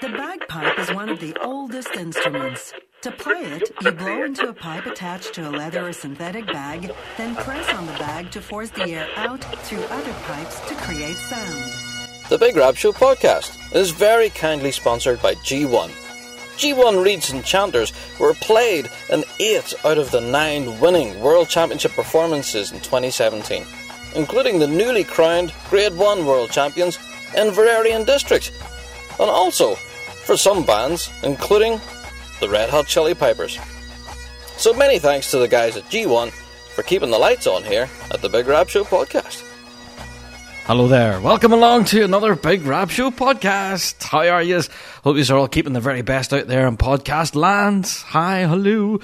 The bagpipe is one of the oldest instruments. To play it, you blow into a pipe attached to a leather or synthetic bag, then press on the bag to force the air out through other pipes to create sound. The Big Rab Show podcast is very kindly sponsored by G1. G1 Reeds and Chanters were played in eight out of the nine winning World Championship performances in 2017, including the newly crowned Grade 1 World Champions Inveraray and District, and also for some bands, including the Red Hot Chili Peppers. So many thanks to the guys at G1 for keeping the lights on here at the Big Rab Show podcast. Hello there. Welcome along to another Big Rab Show podcast. How are you? Hope you are all keeping the very best out there in podcast land. Hi, hello.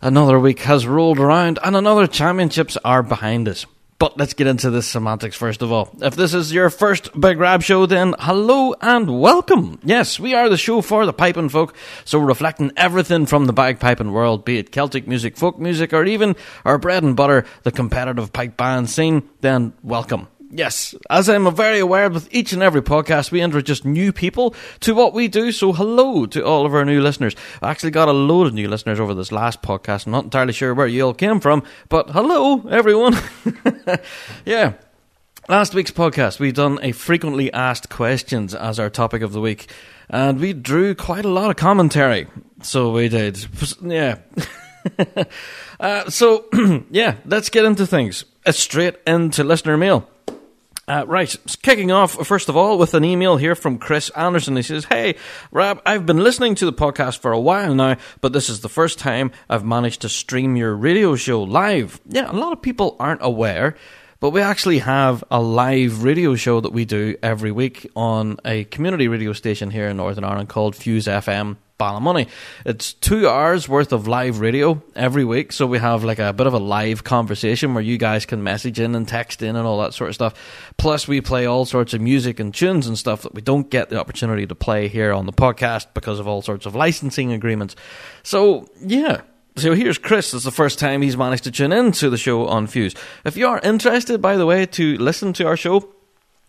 Another week has rolled around and another championships are behind us. But let's get into the semantics first of all. If this is your first Big Rab show, then hello and welcome. Yes, we are the show for the piping folk, so reflecting everything from the bagpiping world, be it Celtic music, folk music, or even our bread and butter, the competitive pipe band scene, then welcome. Yes, as I'm very aware with each and every podcast, we introduce new people to what we do. So hello to all of our new listeners. I actually got a load of new listeners over this last podcast. I'm not entirely sure where you all came from, but hello everyone. yeah. Last week's podcast, we've done a frequently asked questions as our topic of the week, and we drew quite a lot of commentary. So we did. Yeah. uh, so, yeah, let's get into things. Straight into listener mail. Uh, right, kicking off first of all with an email here from Chris Anderson. He says, "Hey, Rab, I've been listening to the podcast for a while now, but this is the first time I've managed to stream your radio show live. Yeah, a lot of people aren't aware." But we actually have a live radio show that we do every week on a community radio station here in Northern Ireland called Fuse FM Ballymoney. It's two hours worth of live radio every week, so we have like a bit of a live conversation where you guys can message in and text in and all that sort of stuff. Plus, we play all sorts of music and tunes and stuff that we don't get the opportunity to play here on the podcast because of all sorts of licensing agreements. So, yeah, so here's Chris. It's the first time he's managed to tune in to the show on Fuse. If you are interested, by the way, to listen to our show,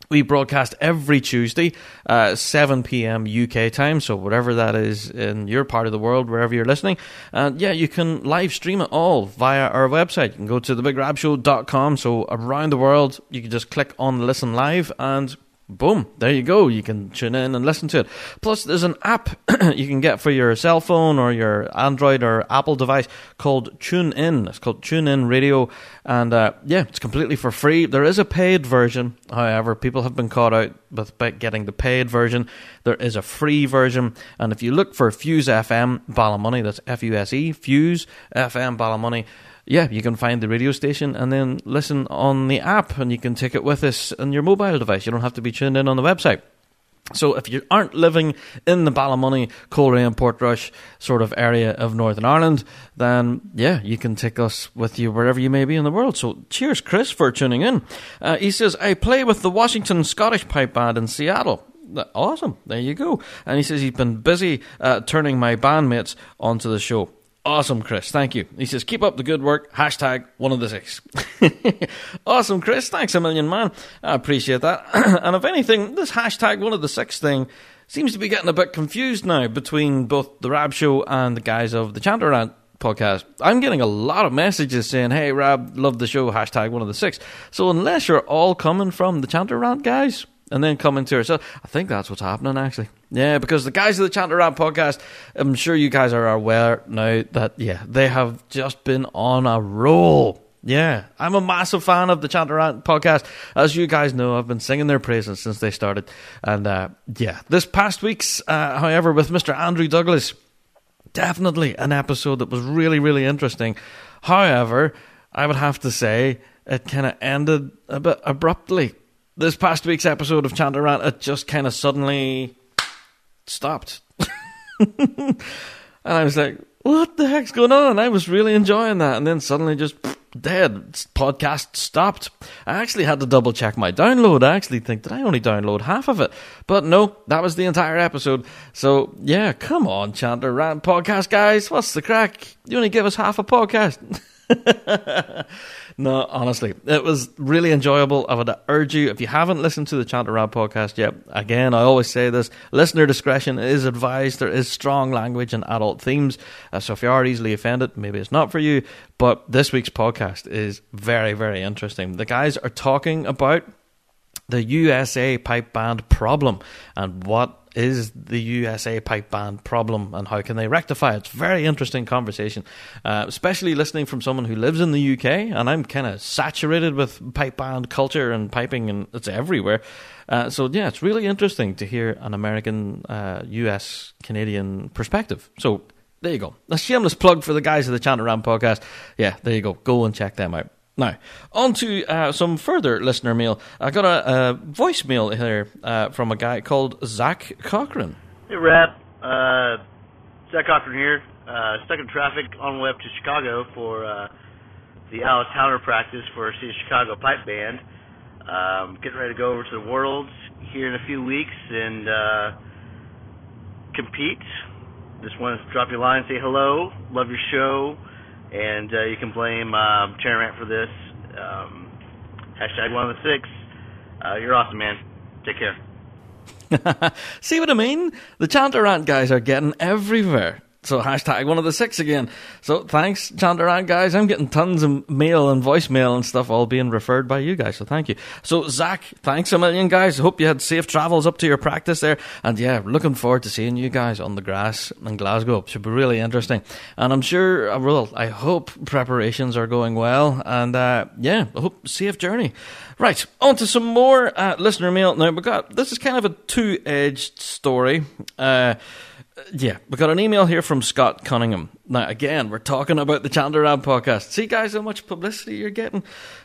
we broadcast every Tuesday, uh, 7 p.m. UK time, so whatever that is in your part of the world, wherever you're listening. And yeah, you can live stream it all via our website. You can go to thebigrabshow.com. So around the world, you can just click on listen live and boom, there you go. You can tune in and listen to it. Plus, there's an app you can get for your cell phone or your Android or Apple device called TuneIn. It's called TuneIn Radio, and uh, yeah, it's completely for free. There is a paid version, however, people have been caught out with getting the paid version. There is a free version, and if you look for Fuse FM Ballymoney, that's F U S E, Fuse FM Ballymoney yeah, you can find the radio station and then listen on the app, and you can take it with us on your mobile device. You don't have to be tuned in on the website. So if you aren't living in the Ballymoney, Coleraine, Portrush sort of area of Northern Ireland, then yeah, you can take us with you wherever you may be in the world. So cheers, Chris, for tuning in. Uh, he says, I play with the Washington Scottish Pipe Band in Seattle. Awesome. There you go. And he says he's been busy uh, turning my bandmates onto the show. Awesome, Chris. Thank you. He says, keep up the good work. Hashtag one of the six. awesome, Chris. Thanks a million, man. I appreciate that. and if anything, this hashtag one of the six thing seems to be getting a bit confused now between both the Rab Show and the guys of the Chanter Rant podcast. I'm getting a lot of messages saying, hey, Rab, love the show. Hashtag one of the six. So unless you're all coming from the Chanter Rant guys, and then coming to yourself. I think that's what's happening actually. Yeah, because the guys of the Chanter Rant podcast, I'm sure you guys are aware now that yeah, they have just been on a roll. Yeah, I'm a massive fan of the Chanter Rant podcast. As you guys know, I've been singing their praises since they started. And uh, yeah, this past week's, uh, however, with Mr. Andrew Douglas, definitely an episode that was really, really interesting. However, I would have to say it kind of ended a bit abruptly this past week's episode of Chanter Rant, it just kind of suddenly stopped. and I was like, what the heck's going on? I was really enjoying that. And then suddenly just dead. Podcast stopped. I actually had to double check my download. I actually think that I only download half of it. But no, that was the entire episode. So yeah, come on, Chanter Rant podcast guys. What's the crack? You only give us half a podcast. no, honestly, it was really enjoyable. I would urge you, if you haven't listened to the Chanter Rant podcast yet, again, I always say this listener discretion is advised. There is strong language and adult themes. Uh, so if you are easily offended, maybe it's not for you. But this week's podcast is very, very interesting. The guys are talking about the USA pipe band problem and what is the USA pipe band problem and how can they rectify it? It's very interesting conversation, uh, especially listening from someone who lives in the UK. And I'm kind of saturated with pipe band culture and piping, and it's everywhere. Uh, so yeah, it's really interesting to hear an American, uh, US, Canadian perspective. So there you go. A shameless plug for the guys of the Chanter Rant podcast. Yeah, there you go. Go and check them out. Now, on to uh, some further listener mail. I got a, a voicemail here uh, from a guy called Zach Cochran. Hey, Rab. Uh, Zach Cochran here. Uh, stuck in traffic on the way up to Chicago for uh, the Alice Towner practice for City of Chicago Pipe Band. Um, getting ready to go over to the Worlds here in a few weeks and uh, compete. Just want to drop you a line, say hello, love your show and uh, you can blame Rant for this. Um, hashtag one of the six. Uh, you're awesome, man. Take care. See what I mean? The Chantarant guys are getting everywhere. So hashtag one of the six again. So thanks, Chantarant guys. I'm getting tons of mail and voicemail and stuff all being referred by you guys. So thank you. So Zach, thanks a million guys. Hope you had safe travels up to your practice there. And yeah, looking forward to seeing you guys on the grass in Glasgow. Should be really interesting. And I'm sure, I will. I hope preparations are going well. And uh, yeah, I hope safe journey. Right, on to some more uh, listener mail. Now we got this is kind of a two-edged story. Uh, yeah, we got an email here from Scott Cunningham. Now, again, we're talking about the Chanter Rant podcast. See, guys, how much publicity you're getting?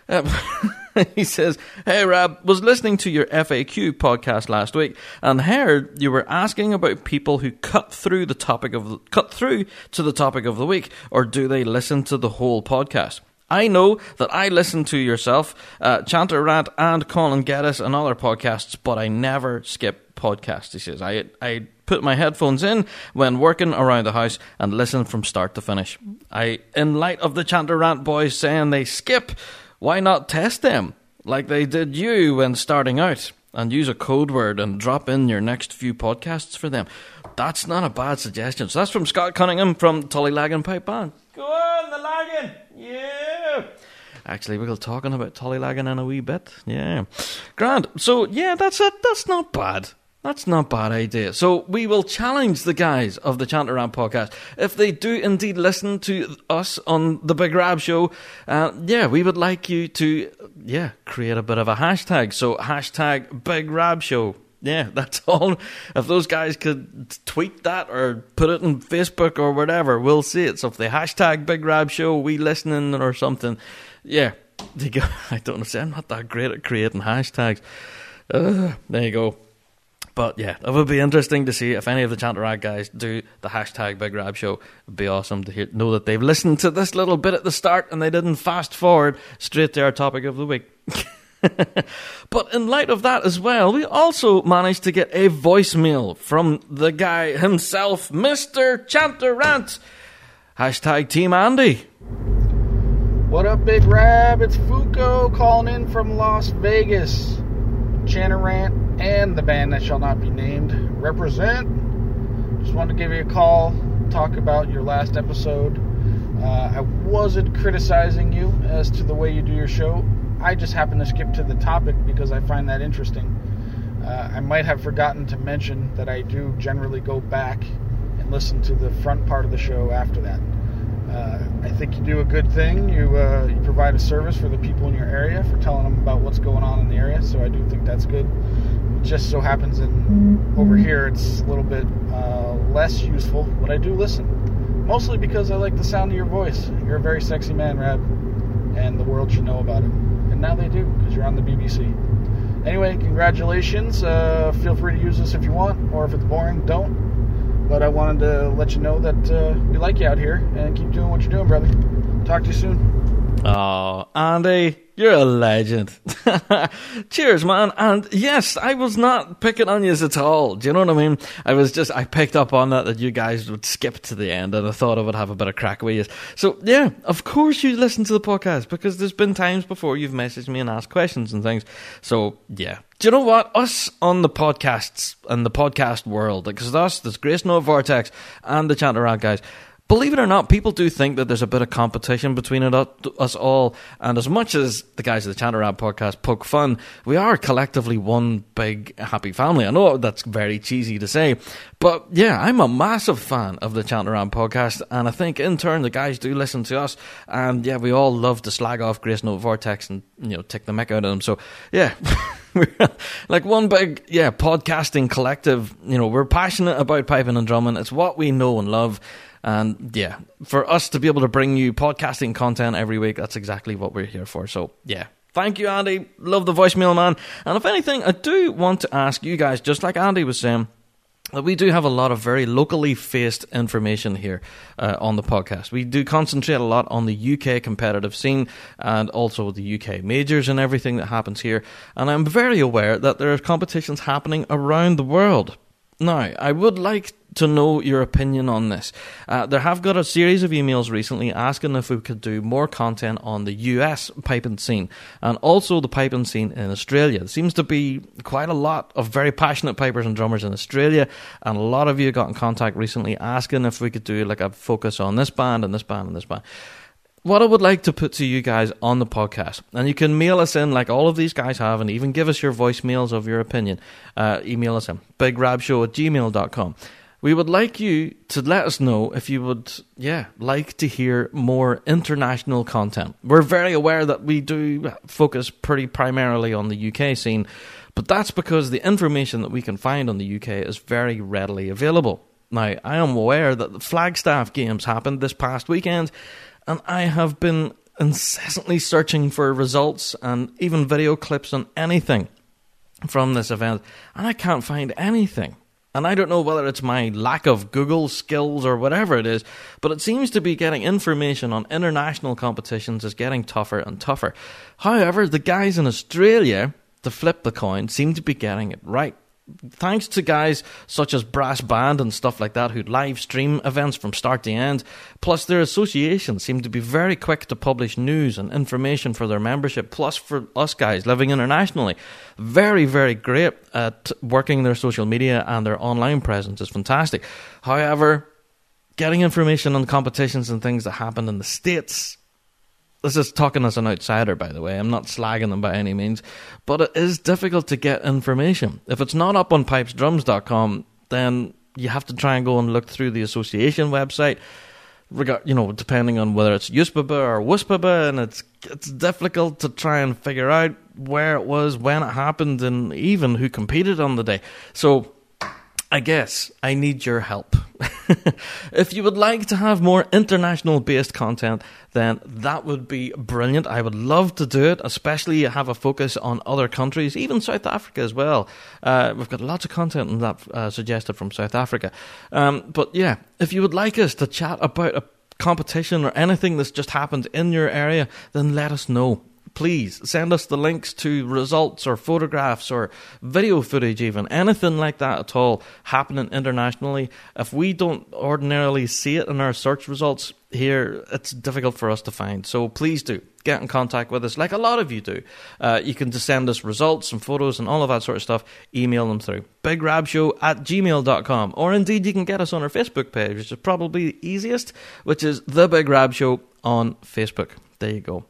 Um, he says, Hey, Rab, was listening to your FAQ podcast last week and heard you were asking about people who cut through the topic of the, cut through to the topic of the week, or do they listen to the whole podcast? I know that I listen to yourself, uh, Chanter and Colin Geddes and other podcasts, but I never skip podcasts. He says, I, I put my headphones in when working around the house and listen from start to finish. I, in light of the Chanter Rant boys saying they skip, why not test them like they did you when starting out and use a code word and drop in your next few podcasts for them? That's not a bad suggestion. So that's from Scott Cunningham from Tullylagan Pipe Band. Go on, the lagging! Yeah! Actually, we're talking about Tullylagan in a wee bit. Yeah. Grand. So, yeah, that's it. That's not bad. That's not a bad idea. So we will challenge the guys of the Chanter Rant podcast. If they do indeed listen to us on the Big Rab show, uh, yeah, we would like you to, yeah, create a bit of a hashtag. So hashtag Big Rab show. Yeah, that's all. If those guys could tweet that or put it on Facebook or whatever, we'll see it. So if they hashtag Big Rab show, we listening or something, yeah, they go. I don't know. I'm not that great at creating hashtags. Uh, there you go. But yeah, it would be interesting to see if any of the Chantarant guys do the hashtag Big Rab Show. It'd be awesome to hear, know that they've listened to this little bit at the start and they didn't fast forward straight to our topic of the week. but in light of that as well, we also managed to get a voicemail from the guy himself, Mr. Chantarant. Hashtag Team Andy. What up, Big Rab? It's Fuko calling in from Las Vegas. Chantarant and the band that shall not be named represent. Just wanted to give you a call, talk about your last episode. Uh, I wasn't criticizing you as to the way you do your show. I just happened to skip to the topic because I find that interesting. Uh, I might have forgotten to mention that I do generally go back and listen to the front part of the show after that. Uh, I think you do a good thing. You uh, you provide a service for the people in your area for telling them about what's going on in the area. So I do think that's good It just so happens in over here it's a little bit uh, less useful, but I do listen. Mostly because I like the sound of your voice. You're a very sexy man, Rab, and the world should know about it. And now they do because you're on the BBC. Anyway, congratulations. Uh, feel free to use this if you want, or if it's boring, don't. But I wanted to let you know that uh, we like you out here and keep doing what you're doing, brother. Talk to you soon. Oh, Andy, you're a legend. Cheers, man. And yes, I was not picking on you at all. Do you know what I mean? I was just, I picked up on that, that you guys would skip to the end and I thought I would have a bit of crack with you. So yeah, of course you listen to the podcast because there's been times before you've messaged me and asked questions and things. So yeah. Do you know what? Us on the podcasts and the podcast world, because us, there's Grace Note Vortex and the Chantarant guys believe it or not, people do think that there's a bit of competition between us all. And as much as the guys of the Chantarant podcast poke fun, we are collectively one big happy family. I know that's very cheesy to say, but yeah, I'm a massive fan of the Chantarant podcast. And I think in turn, the guys do listen to us. And yeah, we all love to slag off Grace Note Vortex and, you know, take the mick out of them. So yeah. like one big yeah podcasting collective you know we're passionate about piping and drumming it's what we know and love and yeah, for us to be able to bring you podcasting content every week, that's exactly what we're here for. So yeah, thank you, Andy. Love the voicemail, man. And if anything, I do want to ask you guys, just like Andy was saying, that we do have a lot of very locally faced information here uh, on the podcast. We do concentrate a lot on the UK competitive scene and also the UK majors and everything that happens here. And I'm very aware that there are competitions happening around the world. Now, I would like to know your opinion on this. Uh, there have got a series of emails recently asking if we could do more content on the US piping scene and also the piping scene in Australia. There seems to be quite a lot of very passionate pipers and drummers in Australia, and a lot of you got in contact recently asking if we could do like a focus on this band and this band and this band what I would like to put to you guys on the podcast, and you can mail us in like all of these guys have, and even give us your voicemails of your opinion. Uh, email us in bigrabshow at gmail.com we would like you to let us know if you would, yeah, like to hear more international content. We're very aware that we do focus pretty primarily on the UK scene, but that's because the information that we can find on the UK is very readily available. Now, I am aware that the Flagstaff Games happened this past weekend, and I have been incessantly searching for results and even video clips on anything from this event, and I can't find anything. And I don't know whether it's my lack of Google skills or whatever it is, but it seems to be getting information on international competitions is getting tougher and tougher. However, the guys in Australia, to flip the coin, seem to be getting it right thanks to guys such as Brass Band and stuff like that who live stream events from start to end, plus their associations seem to be very quick to publish news and information for their membership, plus for us guys living internationally. Very, very great at working their social media and their online presence is fantastic. However, getting information on competitions and things that happen in the States this is talking as an outsider, by the way. I'm not slagging them by any means, but it is difficult to get information. If it's not up on pipesdrums.com, then you have to try and go and look through the association website. Regard, you know, depending on whether it's USPBA or WUSPBA, and it's it's difficult to try and figure out where it was, when it happened, and even who competed on the day. So I guess I need your help. if you would like to have more international based content, then that would be brilliant. I would love to do it, especially have a focus on other countries, even South Africa as well. Uh, we've got lots of content in that uh, suggested from South Africa. Um, but yeah, if you would like us to chat about a competition or anything that's just happened in your area, then let us know please send us the links to results or photographs or video footage, even anything like that at all happening internationally. If we don't ordinarily see it in our search results here, it's difficult for us to find. So please do get in contact with us, like a lot of you do. Uh, you can just send us results and photos and all of that sort of stuff. Email them through bigrabshow at gmail.com. Or indeed, you can get us on our Facebook page, which is probably the easiest, which is The Big Rab Show on Facebook. There you go.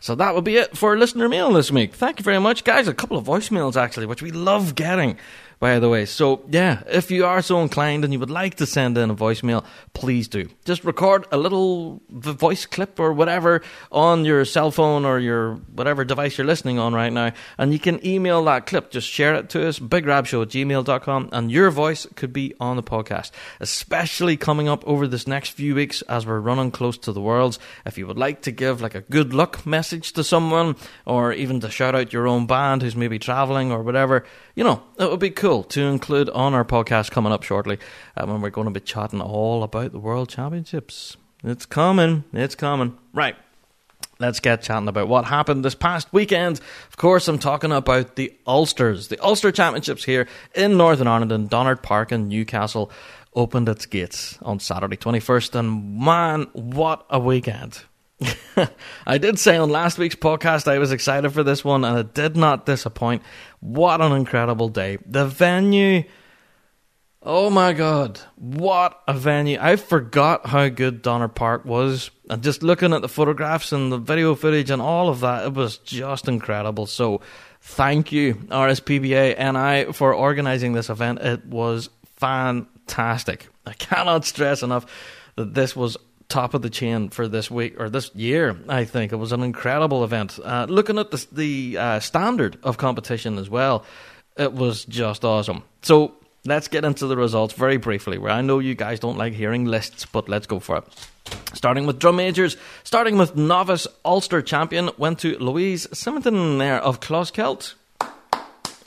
So that will be it for listener mail this week. Thank you very much, guys. A couple of voicemails actually, which we love getting by the way. So, yeah, if you are so inclined and you would like to send in a voicemail, please do. Just record a little voice clip or whatever on your cell phone or your whatever device you're listening on right now, and you can email that clip. Just share it to us, bigrabshow at gmail.com, and your voice could be on the podcast, especially coming up over this next few weeks as we're running close to the Worlds. If you would like to give like a good luck message to someone, or even to shout out your own band who's maybe traveling or whatever, you know, it would be cool to include on our podcast coming up shortly uh, when we're going to be chatting all about the World Championships. It's coming. It's coming. Right. let's get chatting about what happened this past weekend. Of course, I'm talking about the Ulsters. The Ulster Championships here in Northern Ireland in Donard Park in Newcastle opened its gates on Saturday 21st, and man, what a weekend! I did say on last week's podcast I was excited for this one, and it did not disappoint. What an incredible day! The venue. Oh my god, what a venue. I forgot how good Donard Park was. And just looking at the photographs and the video footage and all of that, it was just incredible. So, thank you, RSPBA NI, for organising this event. It was fantastic. I cannot stress enough that this was top of the chain for this week or this year. I think it was an incredible event. Uh, looking at the, the uh, standard of competition as well, it was just awesome. So let's get into the results very briefly. Where I know you guys don't like hearing lists, but let's go for it. Starting with drum majors, starting with novice Ulster champion went to Louise Simonton there of Closkelt.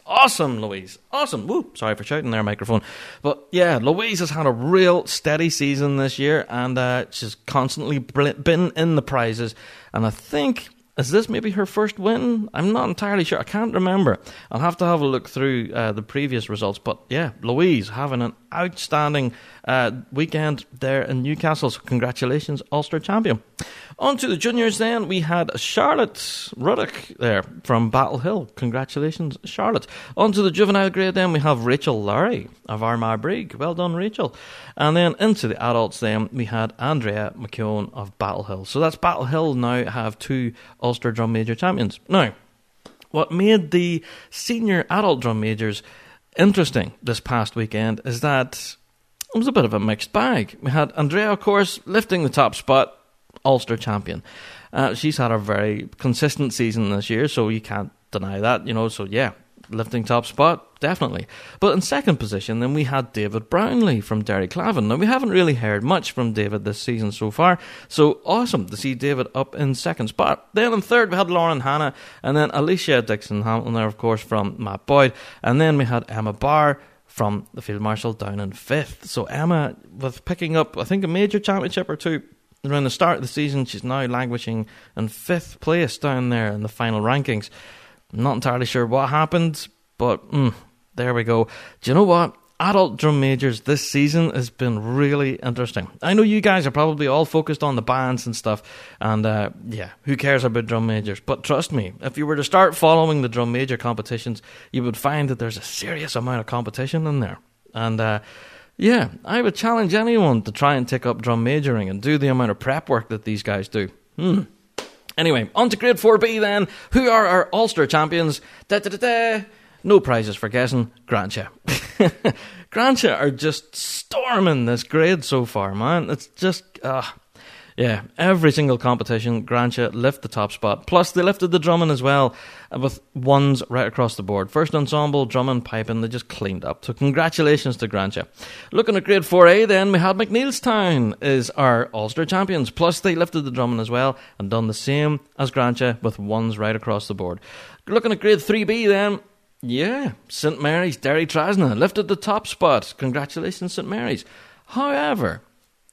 Awesome, Louise. Awesome. Woo. Sorry for shouting there, microphone. But yeah, Louise has had a real steady season this year and uh, she's constantly been in the prizes. And I think is this maybe her first win? I'm not entirely sure. I can't remember. I'll have to have a look through uh, the previous results. But yeah, Louise having an outstanding uh, weekend there in Newcastle. So congratulations, Ulster champion. On to the juniors then. We had Charlotte Ruddock there from Battle Hill. Congratulations, Charlotte. On to the juvenile grade then. We have Rachel Lowry of Armagh Brig. Well done, Rachel. And then into the adults then, we had Andrea McKeown of Battle Hill. So that's Battle Hill now have two Ulster Drum Major champions. Now, what made the senior adult drum majors interesting this past weekend is that it was a bit of a mixed bag. We had Andrea, of course, lifting the top spot Ulster champion. Uh, she's had a very consistent season this year, so you can't deny that, you know. So yeah, lifting top spot, definitely. But in second position, then we had David Brownlee from Derry Clavin. Now we haven't really heard much from David this season so far, so awesome to see David up in second spot. Then in third we had Lauren Hannah, and then Alicia Dixon Hamilton there, of course, from Matt Boyd, and then we had Emma Barr from the Field Marshal down in fifth. So Emma, with picking up, I think, a major championship or two around the start of the season, she's now languishing in fifth place down there in the final rankings. I'm not entirely sure what happened, but mm, there we go. Do you know what? Adult drum majors this season has been really interesting. I know you guys are probably all focused on the bands and stuff, and uh, yeah, who cares about drum majors? But trust me, if you were to start following the drum major competitions, you would find that there's a serious amount of competition in there. And uh, yeah, I would challenge anyone to try and take up drum majoring and do the amount of prep work that these guys do. Hmm. Anyway, on to grade 4B then. Who are our Ulster champions? Da da da da. No prizes for guessing. Gransha. Gransha are just storming this grade so far, man. It's just, uh, yeah, every single competition, Gransha lift the top spot. Plus, they lifted the drumming as well, uh, with ones right across the board. First ensemble, drumming, piping, they just cleaned up. So, congratulations to Gransha. Looking at grade 4A, then, we had McNeilstown is our Ulster champions. Plus, they lifted the drumming as well and done the same as Gransha with ones right across the board. Looking at grade 3B, then, yeah, St Mary's, Derrytrasna lifted the top spot. Congratulations, St Mary's. However,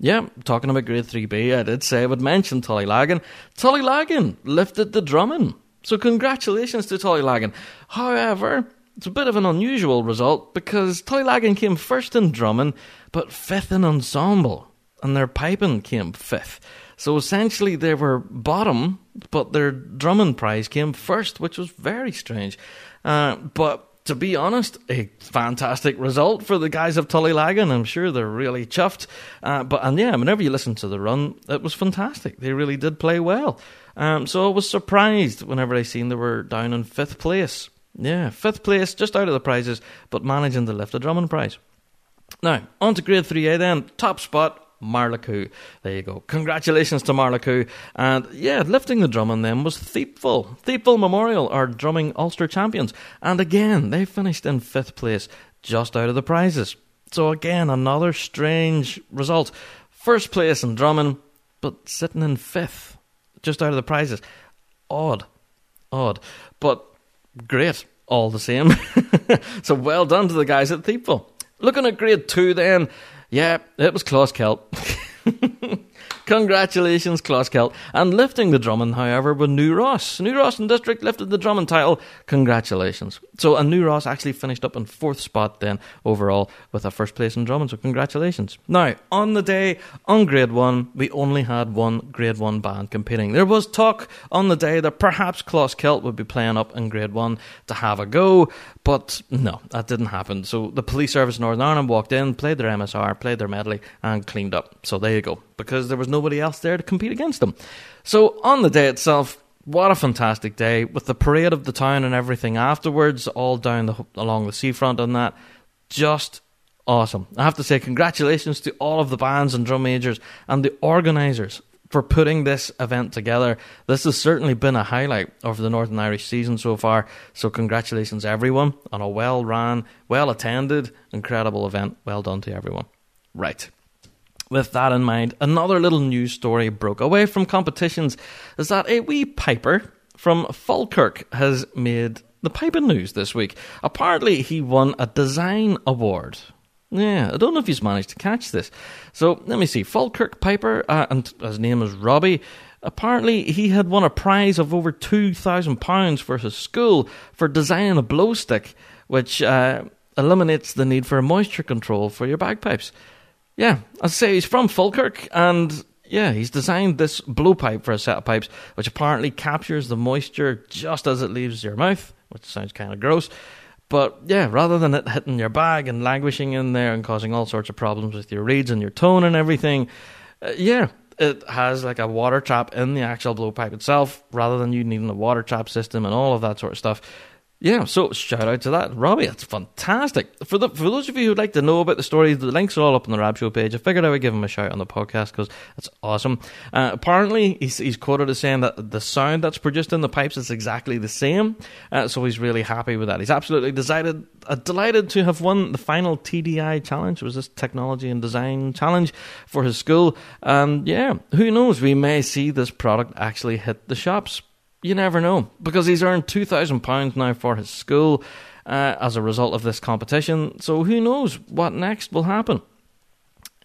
yeah, talking about grade 3B, I did say I would mention Tullylagan. Tullylagan lifted the drumming. So congratulations to Tullylagan. However, it's a bit of an unusual result because Tullylagan came first in drumming, but fifth in ensemble, and their piping came fifth. So essentially, they were bottom, but their drumming prize came first, which was very strange. Uh, but to be honest, a fantastic result for the guys of Tullylagan. I'm sure they're really chuffed. Uh, but and yeah, whenever you listen to the run, it was fantastic. They really did play well. Um, so I was surprised whenever I seen they were down in fifth place. Yeah, fifth place, just out of the prizes, but managing to lift a Drummond prize. Now, on to grade 3A then. Top spot, Marlacoo. There you go. Congratulations to Marlacoo. And yeah, lifting the drum on them was Thiepval. Thiepval Memorial are drumming Ulster champions. And again, they finished in fifth place, just out of the prizes. So again, another strange result. First place in drumming, but sitting in fifth, just out of the prizes. Odd. Odd. But great, all the same. so well done to the guys at Thiepval. Looking at grade two then, yeah, it was Closkelt. Congratulations, Closkelt. And lifting the Drummond, however, with New Ross. New Ross and District lifted the Drummond title. Congratulations. So, and New Ross actually finished up in fourth spot then overall with a first place in Drummond. So, congratulations. Now, on the day, on grade one, we only had one grade one band competing. There was talk on the day that perhaps Closkelt would be playing up in grade one to have a go, but no, that didn't happen. So, the police service Northern Ireland walked in, played their MSR, played their medley, and cleaned up. So, there you go. Because there was nobody else there to compete against them. So, on the day itself, what a fantastic day with the parade of the town and everything afterwards, all down the, along the seafront and that. Just awesome. I have to say, congratulations to all of the bands and drum majors and the organisers for putting this event together. This has certainly been a highlight of the Northern Irish season so far. So, congratulations, everyone, on a well run, well attended, incredible event. Well done to everyone. Right. With that in mind, another little news story broke away from competitions is that a wee piper from Falkirk has made the piping news this week. Apparently, he won a design award. Yeah, I don't know if he's managed to catch this. So let me see. Falkirk Piper, uh, and his name is Robbie. Apparently, he had won a prize of over two thousand pounds for his school for designing a blow stick, which uh, eliminates the need for a moisture control for your bagpipes. Yeah, I say he's from Falkirk, and yeah, he's designed this blowpipe for a set of pipes, which apparently captures the moisture just as it leaves your mouth, which sounds kind of gross. But yeah, rather than it hitting your bag and languishing in there and causing all sorts of problems with your reeds and your tone and everything, uh, yeah, it has like a water trap in the actual blowpipe itself, rather than you needing a water trap system and all of that sort of stuff. Yeah, so shout out to that, Robbie. That's fantastic. For the for those of you who'd like to know about the story, the links are all up on the Rab Show page. I figured I would give him a shout on the podcast because it's awesome. Uh, apparently, he's, he's quoted as saying that the sound that's produced in the pipes is exactly the same. Uh, so he's really happy with that. He's absolutely decided, uh, delighted to have won the final TDI challenge. It was this technology and design challenge for his school. And yeah, who knows? We may see this product actually hit the shops you never know because he's earned two thousand pounds now for his school uh, as a result of this competition. So who knows what next will happen?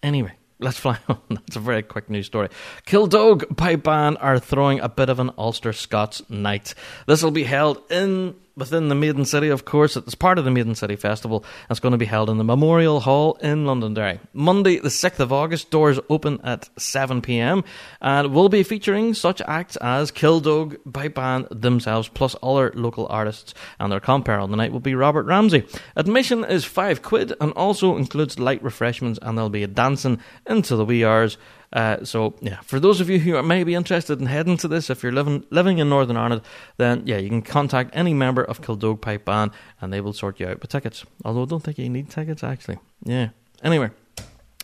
Anyway, let's fly on. That's a very quick news story. Kildoag Pipe Band are throwing a bit of an Ulster Scots night. This will be held in within the Maiden City, of course. It's part of the Maiden City Festival. It's going to be held in the Memorial Hall in Londonderry. Monday, the 6th of August, doors open at 7pm and will be featuring such acts as Kildoag, Pipe Band themselves, plus other local artists. And their compere on the night will be Robert Ramsey. Admission is 5 quid and also includes light refreshments and there'll be a dancing into the wee hours. Uh, so yeah, for those of you who are maybe interested in heading to this, if you're living living in Northern Ireland, then yeah, you can contact any member of Kildoag Pipe Band and they will sort you out with tickets. Although I don't think you need tickets actually. Yeah. Anyway,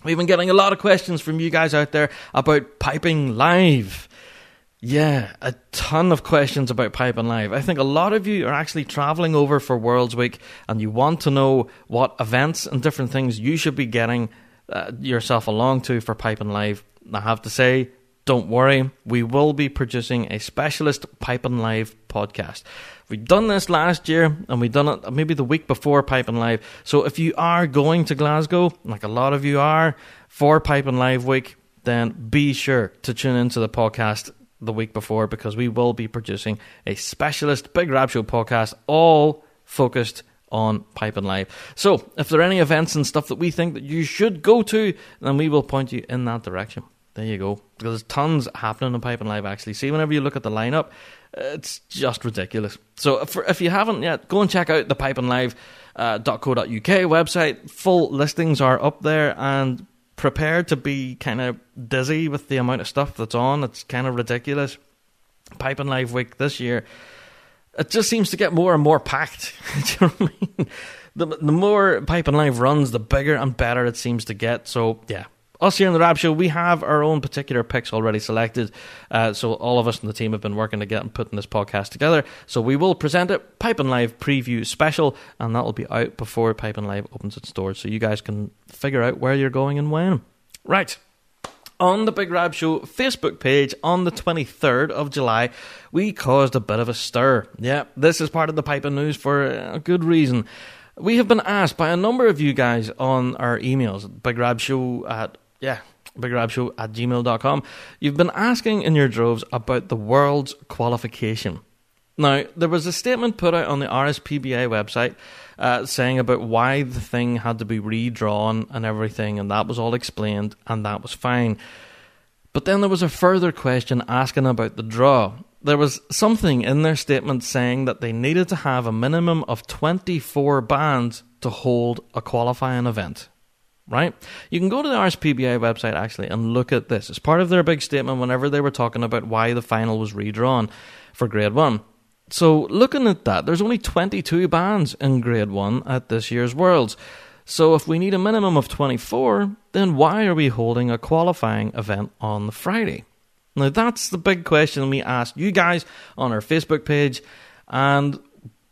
we've been getting a lot of questions from you guys out there about piping live. Yeah, a ton of questions about Piping Live. I think a lot of you are actually traveling over for Worlds Week and you want to know what events and different things you should be getting uh, yourself along to for Piping Live. I have to say, don't worry, we will be producing a specialist Piping Live podcast. We've done this last year and we've done it maybe the week before Piping Live. So if you are going to Glasgow, like a lot of you are, for Piping Live week, then be sure to tune into the podcast the week before because we will be producing a specialist Big Rab Show podcast all focused on Piping Live. So, if there are any events and stuff that we think that you should go to, then we will point you in that direction. There you go. Because there's tons happening in Piping Live, actually. See, whenever you look at the lineup, it's just ridiculous. So, if, if you haven't yet, go and check out the pipinglive.co.uk uh, website. Full listings are up there and prepare to be kind of dizzy with the amount of stuff that's on. It's kind of ridiculous. Piping Live Week this year it just seems to get more and more packed. Do you know what I mean? The, the more and Live runs, the bigger and better it seems to get. So, yeah. Us here in the Rab Show, we have our own particular picks already selected. Uh, so, all of us in the team have been working to get and putting this podcast together. So, we will present it, Piping Live preview special, and that will be out before Piping Live opens its doors. So, you guys can figure out where you're going and when. Right on the Big Rab Show Facebook page on the 23rd of July, we caused a bit of a stir. Yeah, this is part of the pipe piping news for a good reason. We have been asked by a number of you guys on our emails, Big Rab Show at, yeah, bigrabshow at gmail.com. You've been asking in your droves about the world's qualification. Now, there was a statement put out on the RSPBA website uh, saying about why the thing had to be redrawn and everything, and that was all explained, and that was fine. But then there was a further question asking about the draw. There was something in their statement saying that they needed to have a minimum of 24 bands to hold a qualifying event. Right? You can go to the RSPBA website actually and look at this. It's part of their big statement whenever they were talking about why the final was redrawn for Grade 1. So, looking at that, there's only 22 bands in Grade 1 at this year's Worlds. So, if we need a minimum of 24, then why are we holding a qualifying event on the Friday? Now, that's the big question we asked you guys on our Facebook page, and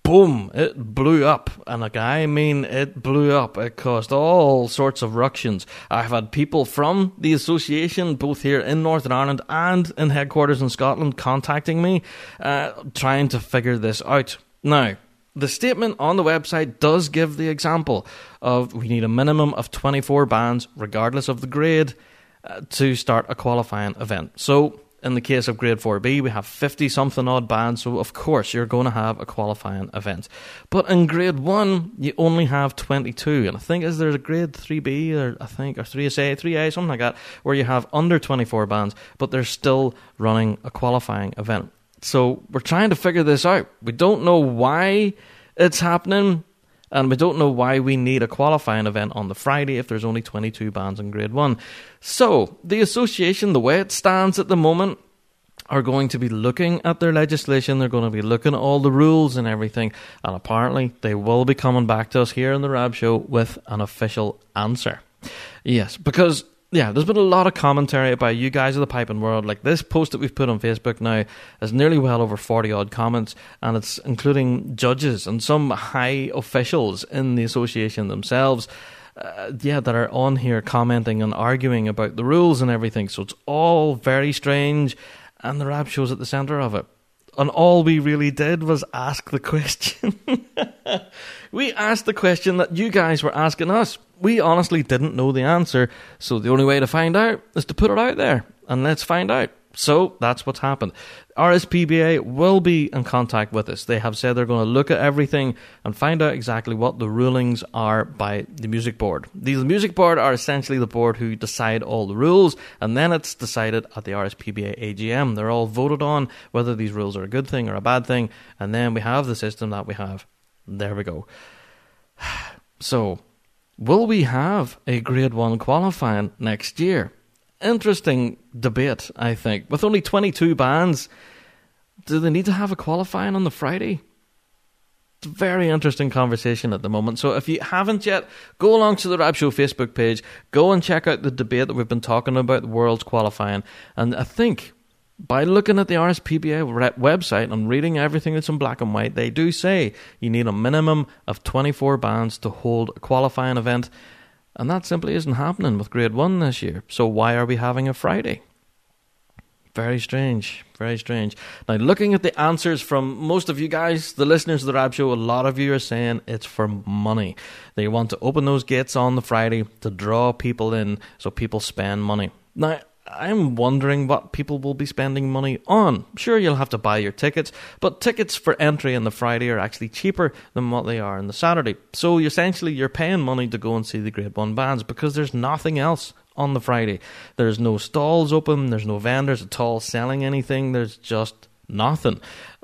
boom, it blew up. And like, I mean, it blew up. It caused all sorts of ructions. I've had people from the association, both here in Northern Ireland and in headquarters in Scotland, contacting me, uh, trying to figure this out. Now, the statement on the website does give the example of we need a minimum of 24 bands, regardless of the grade, uh, to start a qualifying event. So, in the case of grade 4B, we have 50 something odd bands, so of course you're going to have a qualifying event. But in grade 1, you only have 22, and I think is there a grade 3B, or I think, or 3A, 3A, something like that, where you have under 24 bands, but they're still running a qualifying event. So we're trying to figure this out. We don't know why it's happening, and we don't know why we need a qualifying event on the Friday if there's only 22 bands in grade 1. So, the association, the way it stands at the moment, are going to be looking at their legislation, they're going to be looking at all the rules and everything, and apparently they will be coming back to us here in the Rab Show with an official answer. Yes, because yeah, there's been a lot of commentary about you guys of the piping world. Like this post that we've put on Facebook now has nearly well over 40 odd comments, and it's including judges and some high officials in the association themselves. Uh, yeah, that are on here commenting and arguing about the rules and everything. So it's all very strange, and the Rab Show's at the centre of it. And all we really did was ask the question. We asked the question that you guys were asking us we honestly didn't know the answer, so the only way to find out is to put it out there, and let's find out. So that's what's happened. RSPBA will be in contact with us. They have said they're going to look at everything and find out exactly what the rulings are by the music board. The music board are essentially the board who decide all the rules, and then it's decided at the RSPBA AGM. They're all voted on whether these rules are a good thing or a bad thing, and then we have the system that we have. There we go. So Will we have a Grade 1 qualifying next year? Interesting debate, I think. With only 22 bands, do they need to have a qualifying on the Friday? Very interesting conversation at the moment. So if you haven't yet, go along to the Rab Show Facebook page, go and check out the debate that we've been talking about, the world's qualifying. And I think by looking at the RSPBA website and reading everything that's in black and white, they do say you need a minimum of 24 bands to hold a qualifying event, and that simply isn't happening with Grade 1 this year. So why are we having a Friday? Very strange, very strange. Now, looking at the answers from most of you guys, the listeners of the Rab Show, a lot of you are saying it's for money. They want to open those gates on the Friday to draw people in so people spend money. Now, I'm wondering what people will be spending money on. Sure, you'll have to buy your tickets, but tickets for entry on the Friday are actually cheaper than what they are on the Saturday. So essentially, you're paying money to go and see the Grade 1 bands because there's nothing else on the Friday. There's no stalls open, there's no vendors at all selling anything, there's just nothing.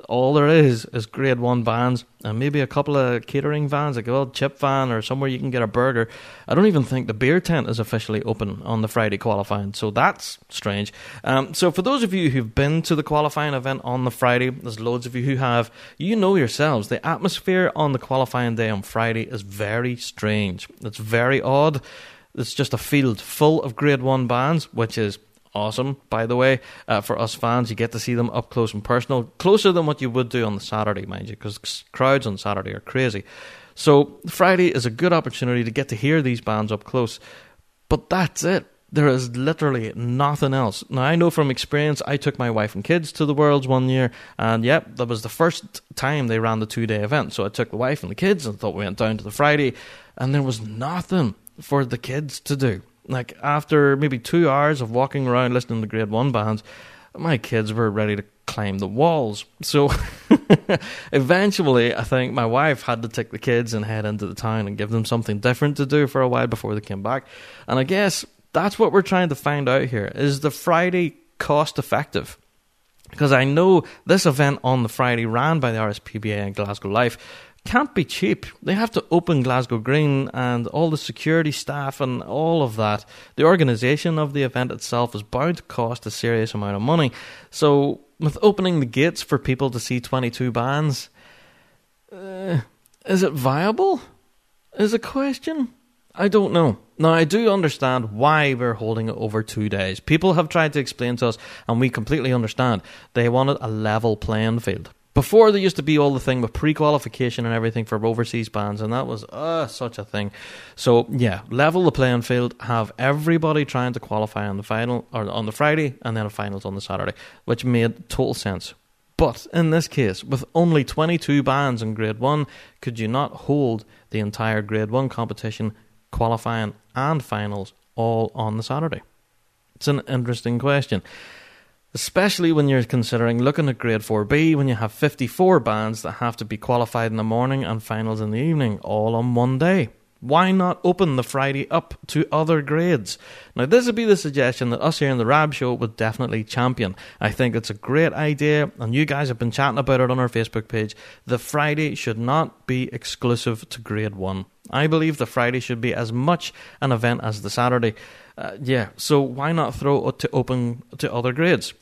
All there is is grade one vans and maybe a couple of catering vans, like a little chip van or somewhere you can get a burger. I don't even think the beer tent is officially open on the Friday qualifying, so that's strange. Um, so for those of you who've been to the qualifying event on the Friday, there's loads of you who have, you know yourselves, the atmosphere on the qualifying day on Friday is very strange. It's very odd. It's just a field full of grade one bands, which is awesome, by the way. Uh, for us fans, you get to see them up close and personal, closer than what you would do on the Saturday, mind you, because crowds on Saturday are crazy. So Friday is a good opportunity to get to hear these bands up close. But that's it. There is literally nothing else. Now, I know from experience, I took my wife and kids to the Worlds one year, and yep, that was the first time they ran the two day event. So I took the wife and the kids and thought we went down to the Friday, and there was nothing for the kids to do Like after maybe two hours of walking around listening to grade one bands, my kids were ready to climb the walls. So eventually, I think my wife had to take the kids and head into the town and give them something different to do for a while before they came back. And I guess that's what we're trying to find out here is the Friday cost effective? Because I know this event on the Friday ran by the RSPBA and Glasgow Life can't be cheap. They have to open Glasgow Green and all the security staff and all of that. The organisation of the event itself is bound to cost a serious amount of money. So, with opening the gates for people to see 22 bands, uh, is it viable? Is a question. I don't know. Now, I do understand why we're holding it over two days. People have tried to explain to us, and we completely understand. They wanted a level playing field. Before there used to be all the thing with pre-qualification and everything for overseas bands, and that was uh, such a thing. So yeah, level the playing field. Have everybody trying to qualify on the final or on the Friday, and then a finals on the Saturday, which made total sense. But in this case, with only 22 bands in Grade 1, could you not hold the entire Grade 1 competition, qualifying and finals, all on the Saturday? It's an interesting question especially when you're considering looking at grade 4B when you have 54 bands that have to be qualified in the morning and finals in the evening, all on one day. Why not open the Friday up to other grades? Now, this would be the suggestion that us here in the Rab Show would definitely champion. I think it's a great idea, and you guys have been chatting about it on our Facebook page. The Friday should not be exclusive to grade 1. I believe the Friday should be as much an event as the Saturday. Uh, yeah, so why not throw it to open to other grades?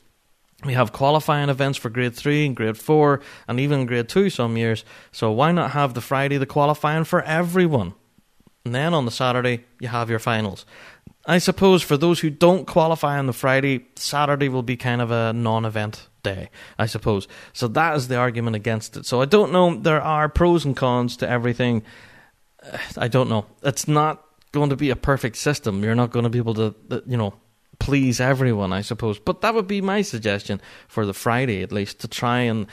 We have qualifying events for grade 3 and grade 4 and even grade 2 some years. So why not have the Friday the qualifying for everyone? And then on the Saturday, you have your finals. I suppose for those who don't qualify on the Friday, Saturday will be kind of a non event day, I suppose. So that is the argument against it. So I don't know. There are pros and cons to everything. I don't know. It's not going to be a perfect system. You're not going to be able to, uh, you know, please everyone, I suppose. But that would be my suggestion for the Friday, at least, to try and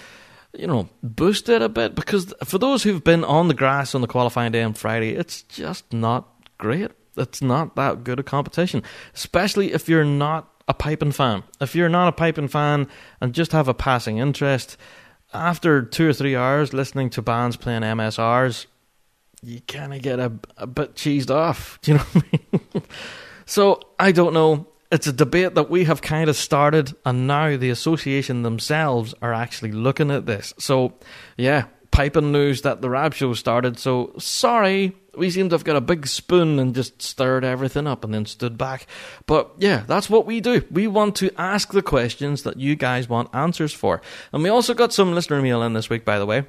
you know, boost it a bit because for those who've been on the grass on the qualifying day on Friday, it's just not great. It's not that good a competition, especially if you're not a piping fan. If you're not a piping fan and just have a passing interest, after two or three hours listening to bands playing MSRs, you kind of get a, a bit cheesed off. Do you know what I mean? so I don't know it's a debate that we have kind of started, and now the association themselves are actually looking at this. So, yeah, piping news that the Rab Show started. So, sorry, we seem to have got a big spoon and just stirred everything up and then stood back. But yeah, that's what we do. We want to ask the questions that you guys want answers for. And we also got some listener mail in this week, by the way.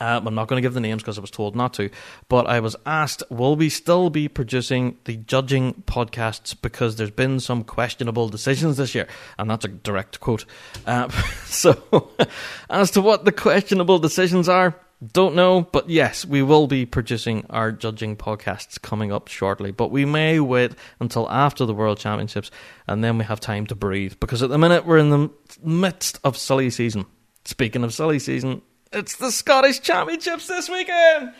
Uh, I'm not going to give the names because I was told not to, but I was asked, will we still be producing the judging podcasts because there's been some questionable decisions this year? And that's a direct quote. Uh, so, as to what the questionable decisions are, don't know, but yes, we will be producing our judging podcasts coming up shortly. But we may wait until after the World Championships and then we have time to breathe because at the minute we're in the midst of silly season. Speaking of silly season, it's the Scottish Championships this weekend.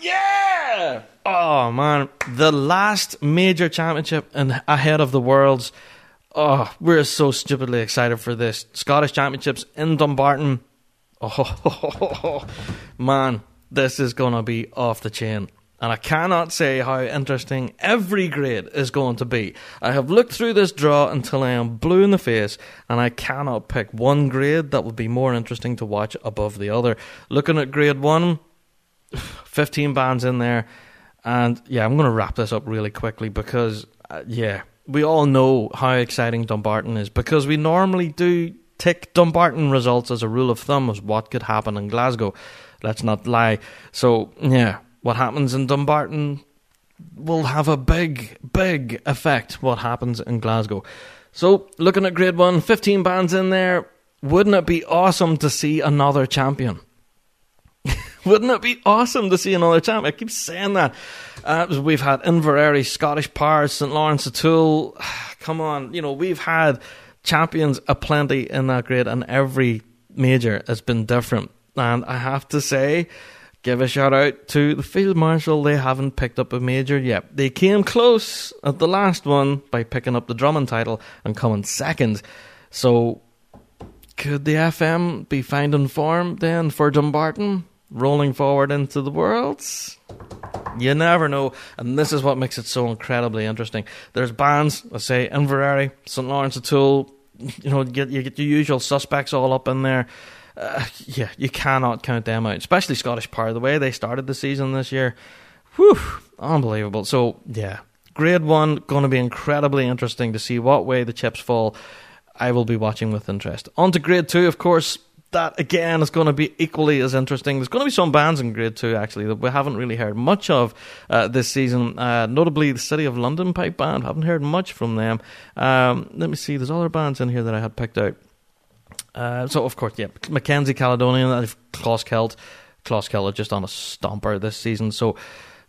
Yeah! Oh man, the last major championship and ahead of the Worlds. Oh, we're so stupidly excited for this Scottish Championships in Dumbarton. Oh, man, this is gonna be off the chain and I cannot say how interesting every grade is going to be. I have looked through this draw until I am blue in the face, and I cannot pick one grade that would be more interesting to watch above the other. Looking at grade one, 15 bands in there, and yeah, I'm going to wrap this up really quickly because, uh, yeah, we all know how exciting Dumbarton is because we normally do tick Dumbarton results as a rule of thumb as what could happen in Glasgow. Let's not lie. So, yeah, what happens in Dumbarton will have a big, big effect what happens in Glasgow. So, looking at grade one, 15 bands in there, wouldn't it be awesome to see another champion? wouldn't it be awesome to see another champion? I keep saying that. Uh, we've had Inveraray, Scottish Power, St. Laurence O'Toole. Come on, you know, we've had champions aplenty in that grade, and every major has been different. And I have to say, give a shout out to the Field Marshal. They haven't picked up a major yet. They came close at the last one by picking up the Drummond title and coming second. So, could the FM be finding form then for Dumbarton, rolling forward into the Worlds? You never know, and this is what makes it so incredibly interesting. There's bands, let's say Inveraray, St Laurence O'Toole, you know, you get, you get your usual suspects all up in there uh, yeah, you cannot count them out, especially Scottish Power. The way they started the season this year, whew, unbelievable. So, yeah, grade one, going to be incredibly interesting to see what way the chips fall. I will be watching with interest. On to grade two, of course. That again is going to be equally as interesting. There's going to be some bands in grade two actually that we haven't really heard much of uh, this season. Uh, notably, the City of London Pipe Band. Haven't heard much from them. Um, let me see. There's other bands in here that I had picked out. Uh, so of course, yeah, Mackenzie Caledonian, and Closkelt. Closkelt are just on a stomper this season. So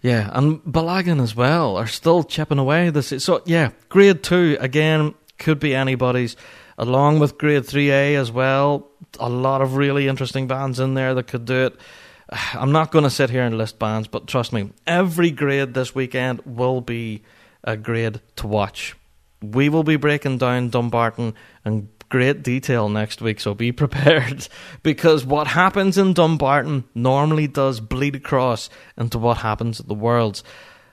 yeah, and Balagan as well are still chipping away this. So yeah, grade two again could be anybody's, along with grade three A as well. A lot of really interesting bands in there that could do it. I'm not going to sit here and list bands, but trust me, every grade this weekend will be a grade to watch. We will be breaking down Dumbarton and great detail next week, so be prepared. because what happens in Dumbarton normally does bleed across into what happens at the Worlds.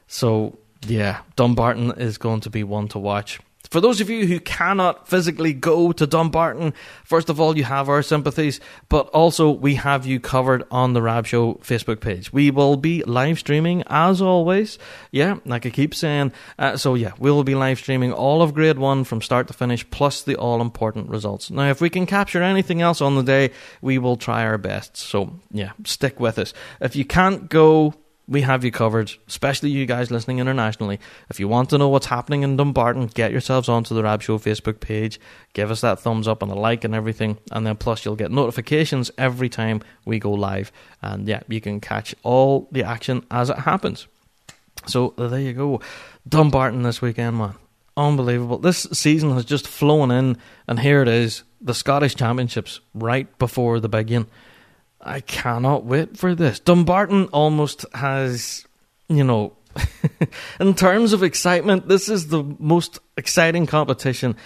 So, yeah, Dumbarton is going to be one to watch. For those of you who cannot physically go to Dumbarton, first of all, you have our sympathies, but also we have you covered on the Rab Show Facebook page. We will be live streaming as always. Yeah, like I keep saying. Uh, so, yeah, we will be live streaming all of grade one from start to finish, plus the all important results. Now, if we can capture anything else on the day, we will try our best. So, yeah, stick with us. If you can't go, we have you covered, especially you guys listening internationally. If you want to know what's happening in Dumbarton, get yourselves onto the Rab Show Facebook page, give us that thumbs up and a like and everything, and then plus you'll get notifications every time we go live. And yeah, you can catch all the action as it happens. So there you go. Dumbarton this weekend, man. Unbelievable. This season has just flown in, and here it is the Scottish Championships right before the begin. I cannot wait for this. Dumbarton almost has, you know, in terms of excitement, this is the most exciting competition.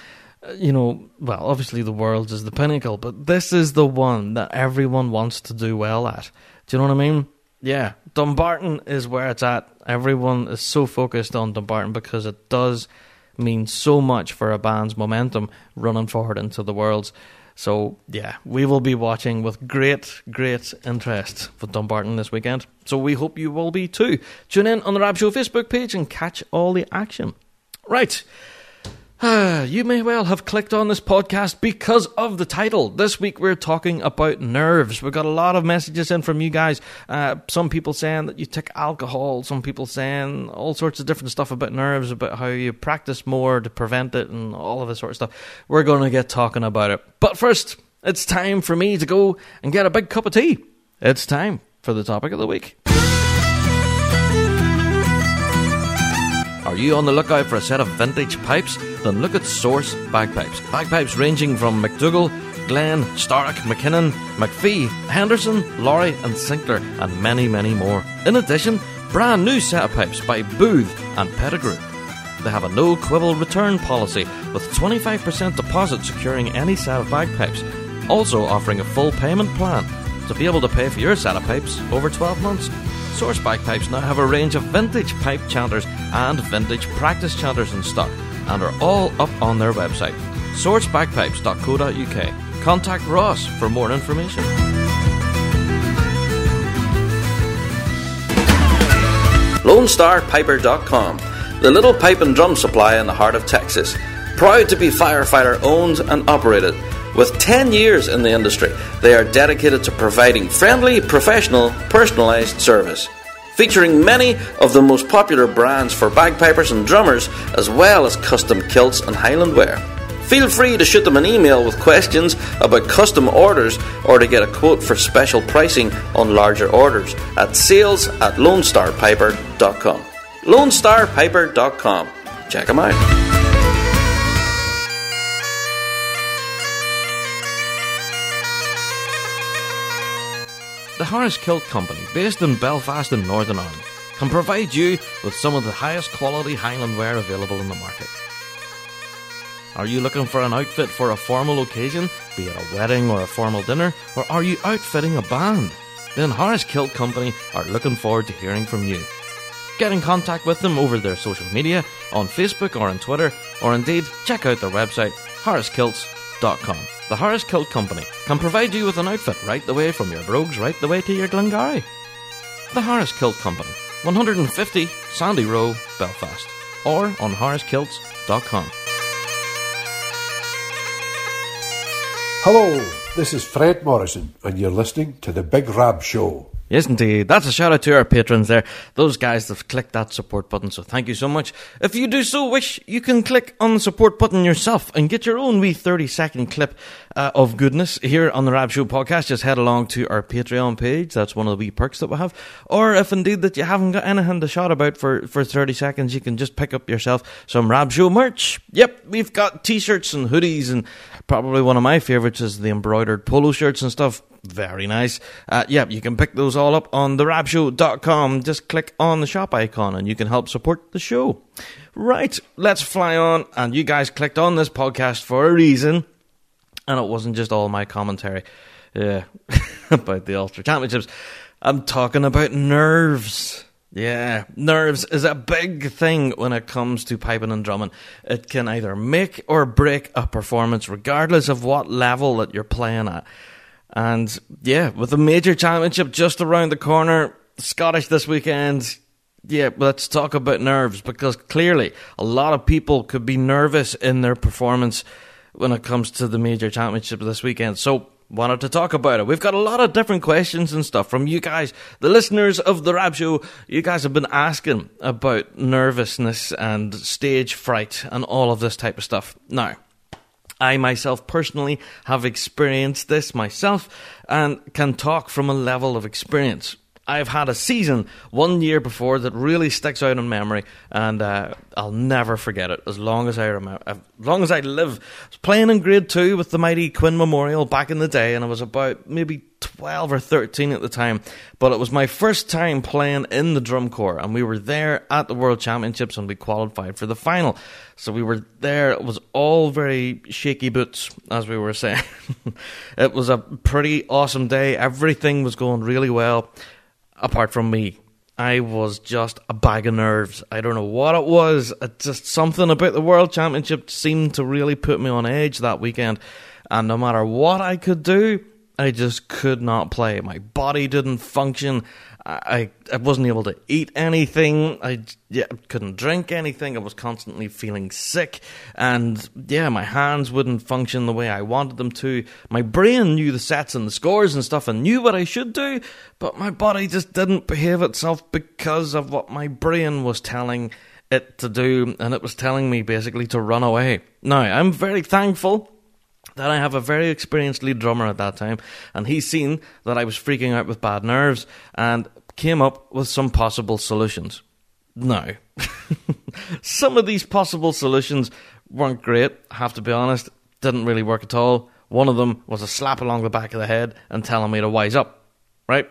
Uh, you know, well, obviously the Worlds is the pinnacle, but this is the one that everyone wants to do well at. Do you know what I mean? Yeah, Dumbarton is where it's at. Everyone is so focused on Dumbarton because it does mean so much for a band's momentum running forward into the Worlds. So, yeah, we will be watching with great, great interest for Dumbarton this weekend. So, we hope you will be too. Tune in on the Rab Show Facebook page and catch all the action. Right. You may well have clicked on this podcast because of the title. This week we're talking about nerves. We've got a lot of messages in from you guys. Uh, some people saying that you take alcohol, some people saying all sorts of different stuff about nerves, about how you practice more to prevent it, and all of this sort of stuff. We're going to get talking about it. But first, it's time for me to go and get a big cup of tea. It's time for the topic of the week. Are you on the lookout for a set of vintage pipes? Then look at Source Bagpipes. Bagpipes ranging from McDougall, Glen, Starck, McKinnon, McPhee, Henderson, Lawrie, and Sinclair, and many, many more. In addition, brand new set of pipes by Booth and Pettigrew. They have a no quibble return policy with 25% deposit securing any set of bagpipes, also offering a full payment plan to be able to pay for your set of pipes over 12 months. Source Bagpipes now have a range of vintage pipe chanters and vintage practice chanters in stock and are all up on their website, sourcebagpipes.co.uk. Contact Ross for more information. LoneStarPiper.com, the little pipe and drum supply in the heart of Texas. Proud to be firefighter owned and operated. With 10 years in the industry, they are dedicated to providing friendly, professional, personalized service. Featuring many of the most popular brands for bagpipers and drummers, as well as custom kilts and Highland wear. Feel free to shoot them an email with questions about custom orders or to get a quote for special pricing on larger orders at sales at lonestarpiper.com. lonestarpiper.com. Check them out. The Harris Kilt Company, based in Belfast in Northern Ireland, can provide you with some of the highest quality Highland wear available in the market. Are you looking for an outfit for a formal occasion, be it a wedding or a formal dinner, or are you outfitting a band? Then Harris Kilt Company are looking forward to hearing from you. Get in contact with them over their social media, on Facebook or on Twitter, or indeed check out their website, harriskilts.com. The Harris Kilt Company can provide you with an outfit right the way from your brogues right the way to your Glengarry. The Harris Kilt Company, 150 Sandy Row, Belfast, or on harriskilts.com. Hello, this is Fred Morrison, and you're listening to The Big Rab Show. Yes, indeed. That's a shout out to our patrons there. Those guys have clicked that support button, so thank you so much. If you do so wish, you can click on the support button yourself and get your own wee 30 second clip uh, of goodness here on the Rab Show podcast. Just head along to our Patreon page. That's one of the wee perks that we have. Or if indeed that you haven't got anything to shout about for, for 30 seconds, you can just pick up yourself some Rab Show merch. Yep, we've got t-shirts and hoodies and probably one of my favorites is the embroidered polo shirts and stuff. Very nice. Uh, yeah, you can pick those all up on therabshow.com. Just click on the shop icon and you can help support the show. Right, let's fly on. And you guys clicked on this podcast for a reason. And it wasn't just all my commentary uh, about the Ulster Championships. I'm talking about nerves. Yeah, nerves is a big thing when it comes to piping and drumming. It can either make or break a performance, regardless of what level that you're playing at. And yeah, with the major championship just around the corner, Scottish this weekend. Yeah, let's talk about nerves because clearly a lot of people could be nervous in their performance when it comes to the major championship this weekend. So wanted to talk about it. We've got a lot of different questions and stuff from you guys, the listeners of the Rab Show. You guys have been asking about nervousness and stage fright and all of this type of stuff. Now, I myself personally have experienced this myself and can talk from a level of experience. I've had a season one year before that really sticks out in memory, and uh, I'll never forget it as long as I remember, as long as I live. I was playing in grade two with the mighty Quinn Memorial back in the day, and I was about maybe 12 or 13 at the time, but it was my first time playing in the drum corps, and we were there at the World Championships and we qualified for the final. So we were there, it was all very shaky boots, as we were saying. it was a pretty awesome day, everything was going really well, apart from me. I was just a bag of nerves. I don't know what it was. It just something about the World Championship seemed to really put me on edge that weekend. And no matter what I could do, I just could not play. My body didn't function. I, I wasn't able to eat anything. I yeah, couldn't drink anything. I was constantly feeling sick. And yeah, my hands wouldn't function the way I wanted them to. My brain knew the sets and the scores and stuff and knew what I should do, but my body just didn't behave itself because of what my brain was telling it to do. And it was telling me basically to run away. Now, I'm very thankful that I have a very experienced lead drummer at that time, and he's seen that I was freaking out with bad nerves and came up with some possible solutions. Now, some of these possible solutions weren't great, have to be honest, didn't really work at all. One of them was a slap along the back of the head and telling me to wise up, right?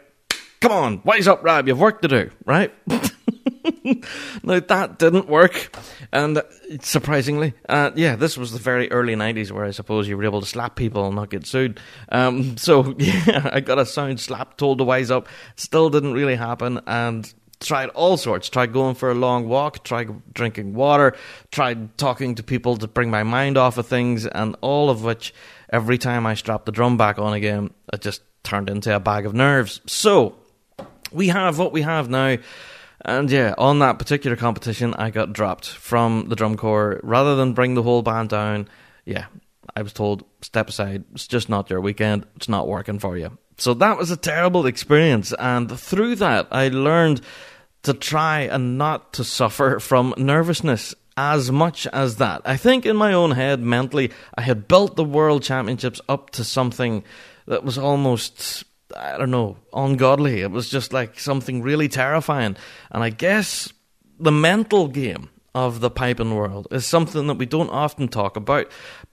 Come on, wise up, Rab, you've work to do, right? now that didn't work, and surprisingly, uh, yeah, this was the very early '90s where I suppose you were able to slap people and not get sued. Um, so yeah, I got a sound slap, told to wise up. Still didn't really happen, and tried all sorts. Tried going for a long walk, tried drinking water, tried talking to people to bring my mind off of things, and all of which, every time I strapped the drum back on again, it just turned into a bag of nerves. So we have what we have now. And yeah, on that particular competition, I got dropped from the drum corps. Rather than bring the whole band down, yeah, I was told, step aside. It's just not your weekend. It's not working for you. So that was a terrible experience. And through that, I learned to try and not to suffer from nervousness as much as that. I think in my own head, mentally, I had built the world championships up to something that was almost I don't know, ungodly. It was just like something really terrifying. And I guess the mental game of the piping world is something that we don't often talk about,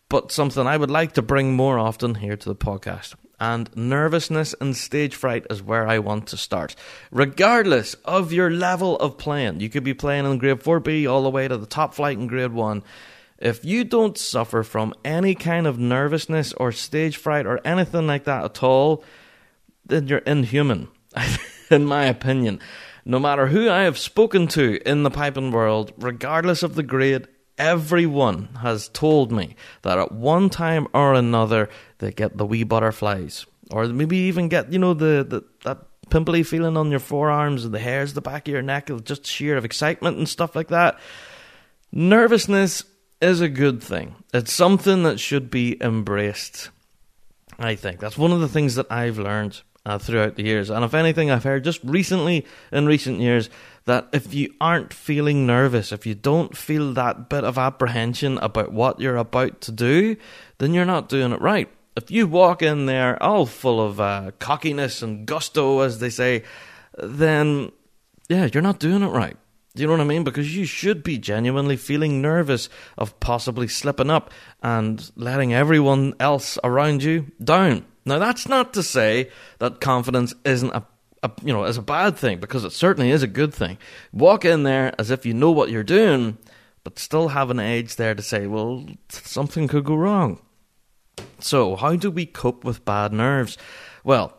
but something I would like to bring more often here to the podcast. and nervousness and stage fright is where I want to start. Regardless of your level of playing, you could be playing in grade 4B all the way to the top flight in grade 1. If you don't suffer from any kind of nervousness or stage fright or anything like that at all, then you're inhuman, in my opinion. No matter who I have spoken to in the piping world, regardless of the grade, everyone has told me that at one time or another they get the wee butterflies, or maybe even get you know the, the that pimply feeling on your forearms and the hairs the back of your neck, just sheer of excitement and stuff like that. Nervousness is a good thing. It's something that should be embraced. I think that's one of the things that I've learned uh, throughout the years. And if anything, I've heard just recently in recent years that if you aren't feeling nervous, if you don't feel that bit of apprehension about what you're about to do, then you're not doing it right. If you walk in there all full of uh, cockiness and gusto, as they say, then yeah, you're not doing it right. Do you know what I mean? Because you should be genuinely feeling nervous of possibly slipping up and letting everyone else around you down. Now, that's not to say that confidence isn't a, a you know is a bad thing because it certainly is a good thing. Walk in there as if you know what you're doing, but still have an edge there to say, well, something could go wrong. So, how do we cope with bad nerves? Well,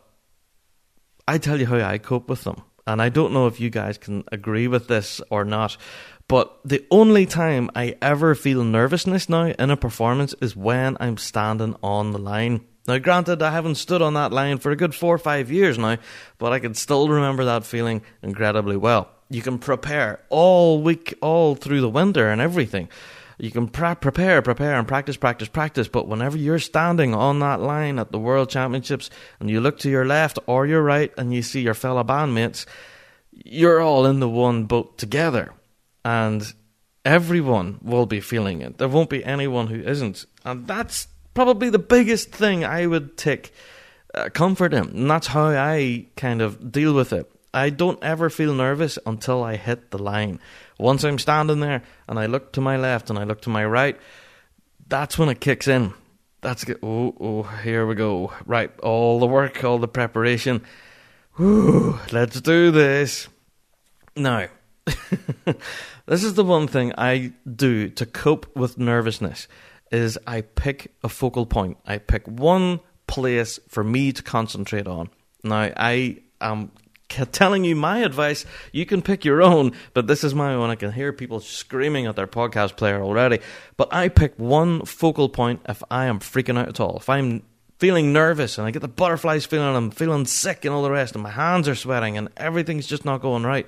I tell you how I cope with them. And I don't know if you guys can agree with this or not, but the only time I ever feel nervousness now in a performance is when I'm standing on the line. Now, granted, I haven't stood on that line for a good four or five years now, but I can still remember that feeling incredibly well. You can prepare all week, all through the winter and everything. You can pre- prepare, prepare, and practice, practice, practice. But whenever you're standing on that line at the World Championships and you look to your left or your right and you see your fellow bandmates, you're all in the one boat together. And everyone will be feeling it. There won't be anyone who isn't. And that's probably the biggest thing I would take uh, comfort in. And that's how I kind of deal with it. I don't ever feel nervous until I hit the line. Once I'm standing there and I look to my left and I look to my right, that's when it kicks in. That's good. Oh, oh, here we go. Right, all the work, all the preparation. Whew, let's do this. Now, this is the one thing I do to cope with nervousness is I pick a focal point. I pick one place for me to concentrate on. Now, I am telling you my advice. You can pick your own, but this is my own. I can hear people screaming at their podcast player already. But I pick one focal point if I am freaking out at all. If I'm feeling nervous and I get the butterflies feeling, I'm feeling sick and all the rest, and my hands are sweating and everything's just not going right,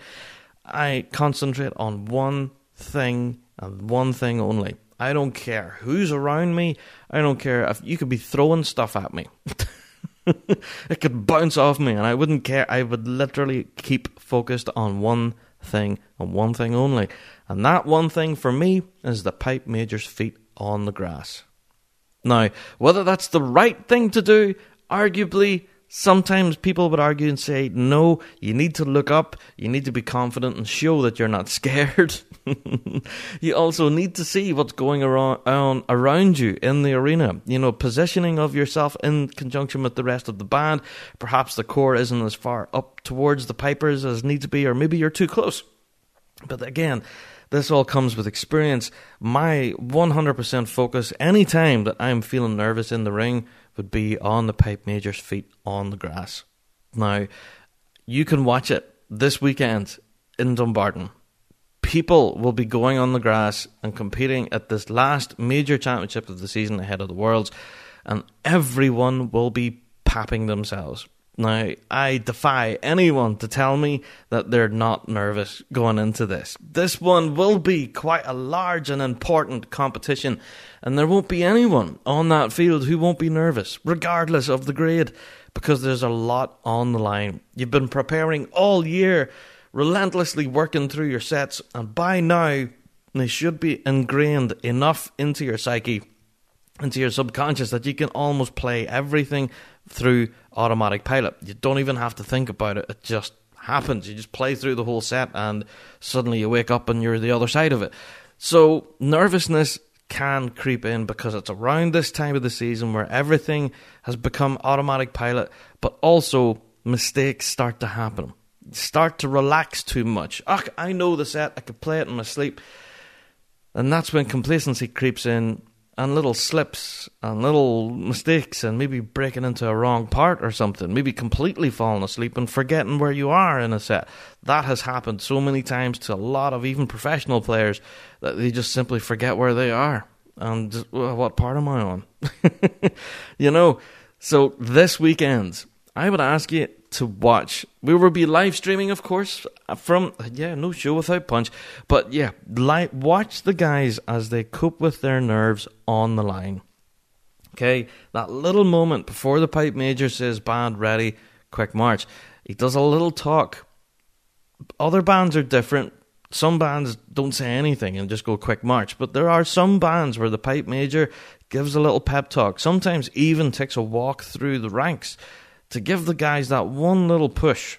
I concentrate on one thing and one thing only. I don't care who's around me. I don't care if you could be throwing stuff at me. it could bounce off me, and I wouldn't care. I would literally keep focused on one thing and one thing only. And that one thing for me is the pipe major's feet on the grass. Now, whether that's the right thing to do, arguably, Sometimes people would argue and say, no, you need to look up, you need to be confident and show that you're not scared. you also need to see what's going around, around you in the arena. You know, positioning of yourself in conjunction with the rest of the band. Perhaps the corps isn't as far up towards the pipers as needs to be, or maybe you're too close. But again, this all comes with experience. My 100% focus anytime that I'm feeling nervous in the ring would be on the pipe major's feet on the grass. Now, you can watch it this weekend in Dumbarton. People will be going on the grass and competing at this last major championship of the season ahead of the Worlds, and everyone will be papping themselves. Now, I defy anyone to tell me that they're not nervous going into this. This one will be quite a large and important competition, and there won't be anyone on that field who won't be nervous, regardless of the grade, because there's a lot on the line. You've been preparing all year, relentlessly working through your sets, and by now, they should be ingrained enough into your psyche, into your subconscious, that you can almost play everything through automatic pilot. You don't even have to think about it. It just happens. You just play through the whole set and suddenly you wake up and you're the other side of it. So nervousness can creep in because it's around this time of the season where everything has become automatic pilot, but also mistakes start to happen. Start to relax too much. Ugh, I know the set, I could play it in my sleep. And that's when complacency creeps in and little slips and little mistakes and maybe breaking into a wrong part or something, maybe completely falling asleep and forgetting where you are in a set. That has happened so many times to a lot of even professional players that they just simply forget where they are and well, what part am I on? you know, so this weekend, I would ask you to watch. We will be live streaming, of course, from yeah, no show without punch. But yeah, li- watch the guys as they cope with their nerves on the line. Okay, that little moment before the pipe major says "band ready, quick march." He does a little talk. Other bands are different. Some bands don't say anything and just go quick march, but there are some bands where the pipe major gives a little pep talk. Sometimes even takes a walk through the ranks to give the guys that one little push,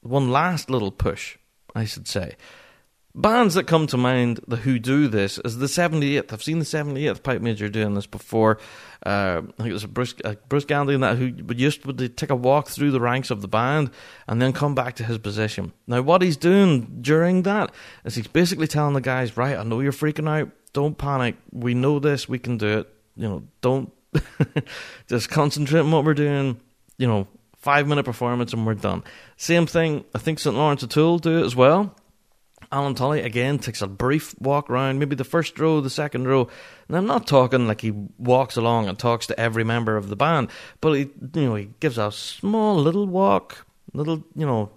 one last little push, I should say. Bands that come to mind the who do this is the 78th. I've seen the 78th Pipe Major doing this before. Uh, I think it was Bruce, Bruce Gandy and that who would used to take a walk through the ranks of the band and then come back to his position. Now, what he's doing during that is he's basically telling the guys, right, I know you're freaking out. Don't panic. We know this. We can do it. You know, don't just concentrate on what we're doing you know, five minute performance and we're done. Same thing, I think St. Laurence O'Toole do it as well. Alan Tully again takes a brief walk around, maybe the first row, the second row. And I'm not talking like he walks along and talks to every member of the band, but he, you know, he gives a small little walk, little, you know,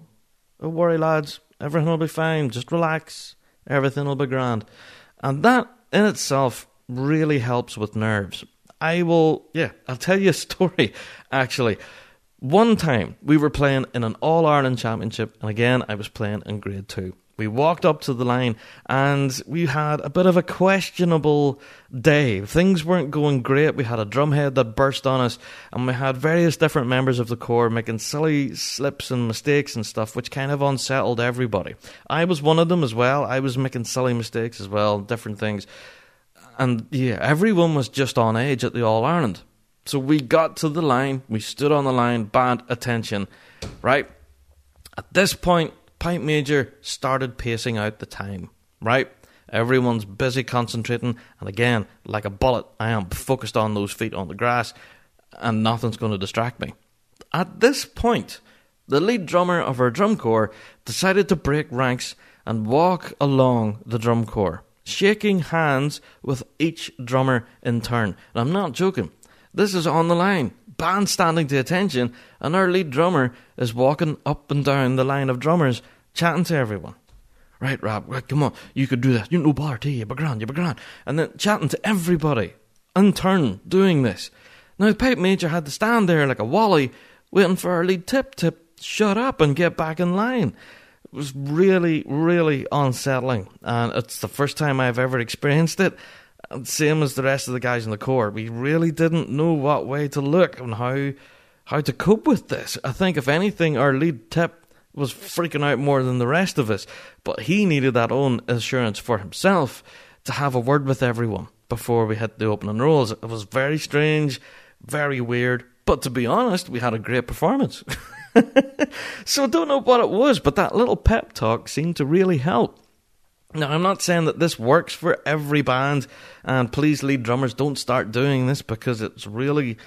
don't worry, lads, everything will be fine. Just relax, everything will be grand, and that in itself really helps with nerves. I will, yeah, I'll tell you a story actually. One time we were playing in an All Ireland Championship, and again I was playing in grade two. We walked up to the line and we had a bit of a questionable day. Things weren't going great. We had a drumhead that burst on us, and we had various different members of the corps making silly slips and mistakes and stuff, which kind of unsettled everybody. I was one of them as well. I was making silly mistakes as well, different things. And yeah, everyone was just on edge at the All Ireland. So we got to the line, we stood on the line, bad attention, right? At this point, Pipe Major started pacing out the time, right? Everyone's busy concentrating, and again, like a bullet, I am focused on those feet on the grass, and nothing's going to distract me. At this point, the lead drummer of our drum corps decided to break ranks and walk along the drum corps, shaking hands with each drummer in turn. And I'm not joking. This is on the line. Band standing to attention, and our lead drummer is walking up and down the line of drummers, chatting to everyone. Right, Rob, right, come on, you could do this. You know bar tea, you be grand, you be grand. And then chatting to everybody, in turn, doing this. Now, the pipe major had to stand there like a wally, waiting for our lead tip to shut up and get back in line. It was really, really unsettling, and it's the first time I've ever experienced it same as the rest of the guys in the corps, we really didn't know what way to look and how how to cope with this. I think if anything, our lead tip was freaking out more than the rest of us, but he needed that own assurance for himself to have a word with everyone before we hit the opening rolls. It was very strange, very weird, but to be honest, we had a great performance. so I don't know what it was, but that little pep talk seemed to really help. Now, I'm not saying that this works for every band, and please, lead drummers, don't start doing this because it's really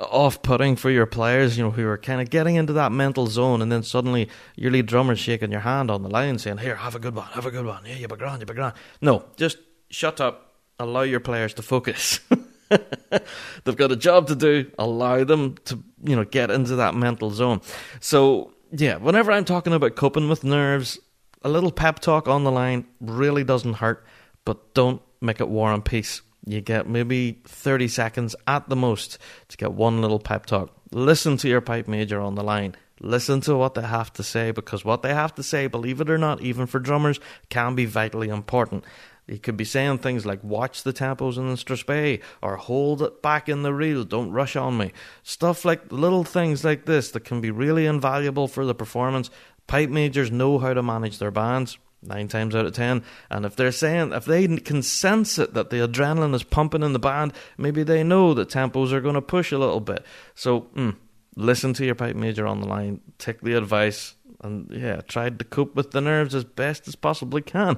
off putting for your players, you know, who are kind of getting into that mental zone, and then suddenly your lead drummer's shaking your hand on the line saying, Here, have a good one, have a good one, yeah, you be grand, you be grand. No, just shut up, allow your players to focus. They've got a job to do, allow them to, you know, get into that mental zone. So, yeah, whenever I'm talking about coping with nerves, a little pep talk on the line really doesn't hurt, but don't make it war and peace. You get maybe 30 seconds at the most to get one little pep talk. Listen to your pipe major on the line. Listen to what they have to say because what they have to say, believe it or not, even for drummers, can be vitally important. He could be saying things like watch the tempos in the strathspey or hold it back in the reel, don't rush on me. Stuff like little things like this that can be really invaluable for the performance Pipe majors know how to manage their bands. nine times out of ten. And if they're saying, if they can sense it, that the adrenaline is pumping in the band, maybe they know that tempos are going to push a little bit. So, mm, listen to your pipe major on the line, take the advice, and yeah, try to cope with the nerves as best as possibly can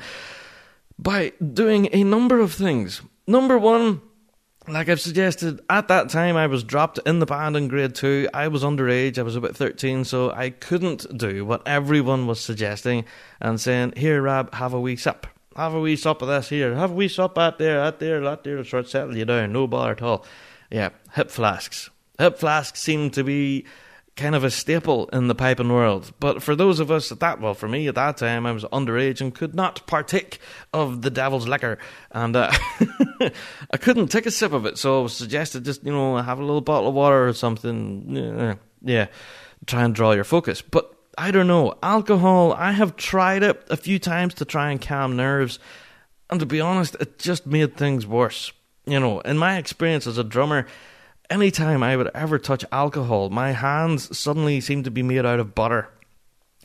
by doing a number of things. Number one, like I've suggested, at that time I was dropped in the band in grade two. I was underage, I was about 13, so I couldn't do what everyone was suggesting and saying, Here, Rab, have a wee sip. Have a wee sup of this here. Have a wee sup out there, out there, out there to sort of settle you down. No bother at all. Yeah, hip flasks. Hip flasks seem to be kind of a staple in the piping world. But for those of us at that, well, for me at that time, I was underage and could not partake of the devil's liquor, and uh, I couldn't take a sip of it. So I was suggested just you know have a little bottle of water or something. Yeah, yeah, try and draw your focus. But I don't know alcohol. I have tried it a few times to try and calm nerves, and to be honest, it just made things worse. You know, in my experience as a drummer anytime I would ever touch alcohol, my hands suddenly seem to be made out of butter.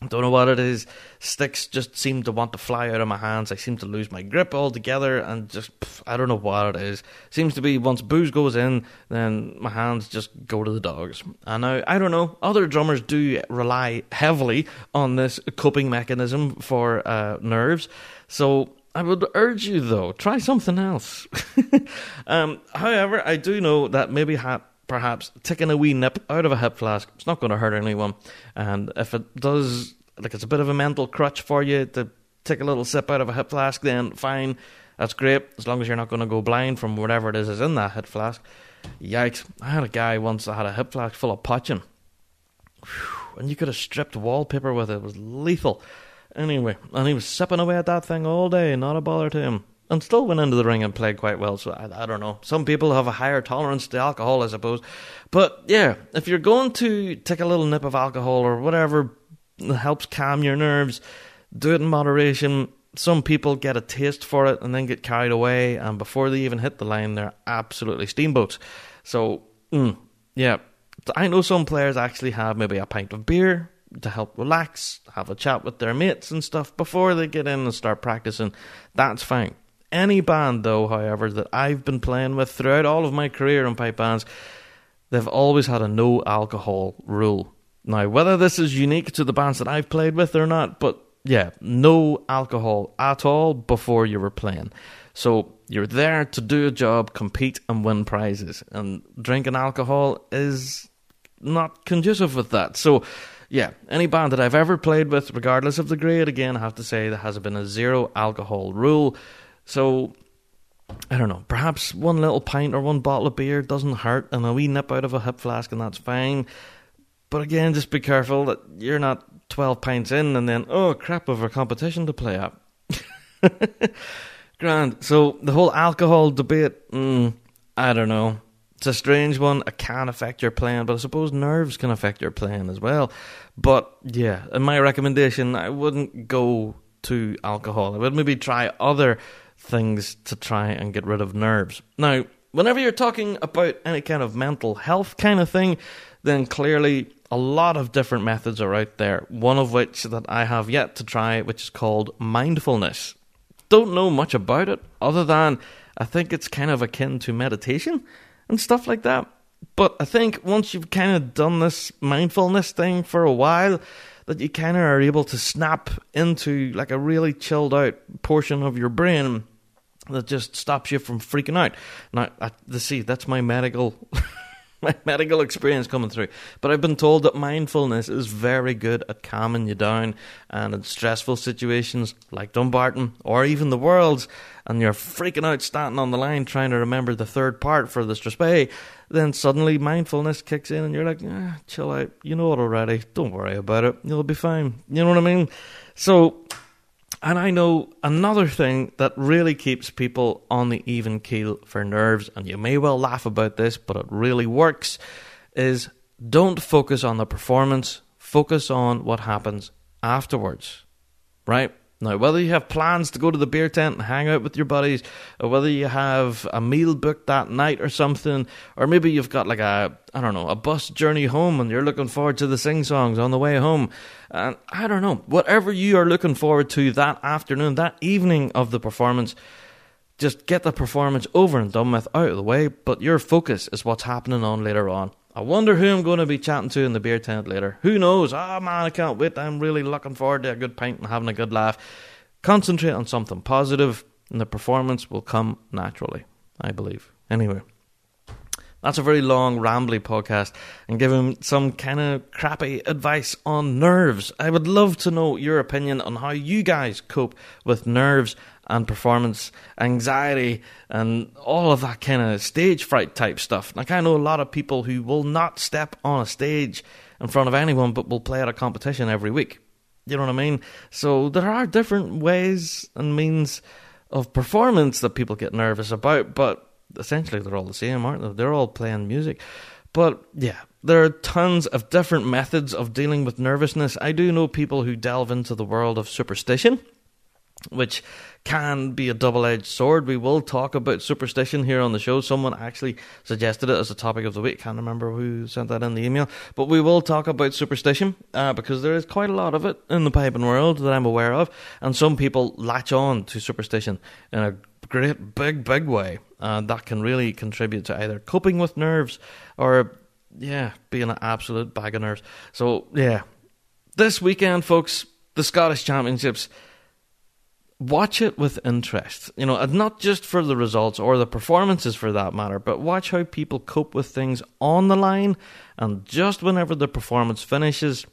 I don't know what it is. Sticks just seem to want to fly out of my hands. I seem to lose my grip altogether, and just pff, I don't know what it is. Seems to be once booze goes in, then my hands just go to the dogs. And now I don't know. Other drummers do rely heavily on this coping mechanism for uh, nerves. So I would urge you, though, try something else. um, however, I do know that maybe ha- perhaps taking a wee nip out of a hip flask, it's not going to hurt anyone. And if it does, like it's a bit of a mental crutch for you to take a little sip out of a hip flask, then fine, that's great, as long as you're not going to go blind from whatever it is is in that hip flask. Yikes. I had a guy once that had a hip flask full of poitín. And you could have stripped wallpaper with it. It was lethal. Anyway, and he was sipping away at that thing all day, not a bother to him. And still went into the ring and played quite well, so I, I don't know. Some people have a higher tolerance to alcohol, I suppose. But yeah, if you're going to take a little nip of alcohol or whatever helps calm your nerves, do it in moderation. Some people get a taste for it and then get carried away, and before they even hit the line, they're absolutely steamboats. So, mm, yeah, I know some players actually have maybe a pint of beer to help relax, have a chat with their mates and stuff before they get in and start practicing. That's fine. Any band, though, however, that I've been playing with throughout all of my career in pipe bands, they've always had a no alcohol rule. Now, whether this is unique to the bands that I've played with or not, but yeah, no alcohol at all before you were playing. So you're there to do a job, compete, and win prizes. And drinking alcohol is not conducive with that. So yeah, any band that I've ever played with, regardless of the grade, again, I have to say there has been a zero alcohol rule. So, I don't know, perhaps one little pint or one bottle of beer doesn't hurt, and a wee nip out of a hip flask, and that's fine. But again, just be careful that you're not 12 pints in and then, oh crap, of a competition to play at. Grand. So, the whole alcohol debate, mm, I don't know it's a strange one. It can affect your playing, but I suppose nerves can affect your playing as well. But yeah, in my recommendation, I wouldn't go to alcohol. I would maybe try other things to try and get rid of nerves. Now, whenever you're talking about any kind of mental health kind of thing, then clearly a lot of different methods are out there. One of which that I have yet to try, which is called mindfulness. Don't know much about it other than I think it's kind of akin to meditation and stuff like that. But I think once you've kind of done this mindfulness thing for a while, that you kind of are able to snap into like a really chilled out portion of your brain that just stops you from freaking out. Now, I, see, that's my medical my medical experience coming through. But I've been told that mindfulness is very good at calming you down and in stressful situations like Dumbarton or even the Worlds, and you're freaking out standing on the line trying to remember the third part for the Strathspey, then suddenly mindfulness kicks in and you're like, ah, chill out, you know it already, don't worry about it, you'll be fine. You know what I mean? So and I know another thing that really keeps people on the even keel for nerves, and you may well laugh about this, but it really works, is don't focus on the performance, focus on what happens afterwards. Right? Now, whether you have plans to go to the beer tent and hang out with your buddies, or whether you have a meal booked that night or something, or maybe you've got like a, I don't know, a bus journey home and you're looking forward to the sing songs on the way home, and I don't know, whatever you are looking forward to that afternoon, that evening of the performance, just get the performance over and done with out of the way, but your focus is what's happening on later on. I wonder who I'm going to be chatting to in the beer tent later. Who knows? Ah, oh, man, I can't wait. I'm really looking forward to a good pint and having a good laugh. Concentrate on something positive, and the performance will come naturally, I believe. Anyway, that's a very long, rambly podcast and giving some kind of crappy advice on nerves. I would love to know your opinion on how you guys cope with nerves and performance anxiety and all of that kind of stage fright type stuff. Like, I know a lot of people who will not step on a stage in front of anyone but will play at a competition every week. You know what I mean? So, there are different ways and means of performance that people get nervous about, but essentially they're all the same, aren't they? They're all playing music. But yeah, there are tons of different methods of dealing with nervousness. I do know people who delve into the world of superstition which can be a double edged sword. We will talk about superstition here on the show. Someone actually suggested it as a topic of the week. Can't remember who sent that in the email. But we will talk about superstition uh, because there is quite a lot of it in the piping world that I'm aware of. And some people latch on to superstition in a great, big, big way. Uh, that can really contribute to either coping with nerves or, yeah, being an absolute bag of nerves. So, yeah. This weekend, folks, the Scottish Championships watch it with interest. You know, and not just for the results or the performances for that matter, but watch how people cope with things on the line. And just whenever the performance finishes,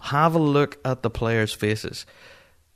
have a look at the players' faces.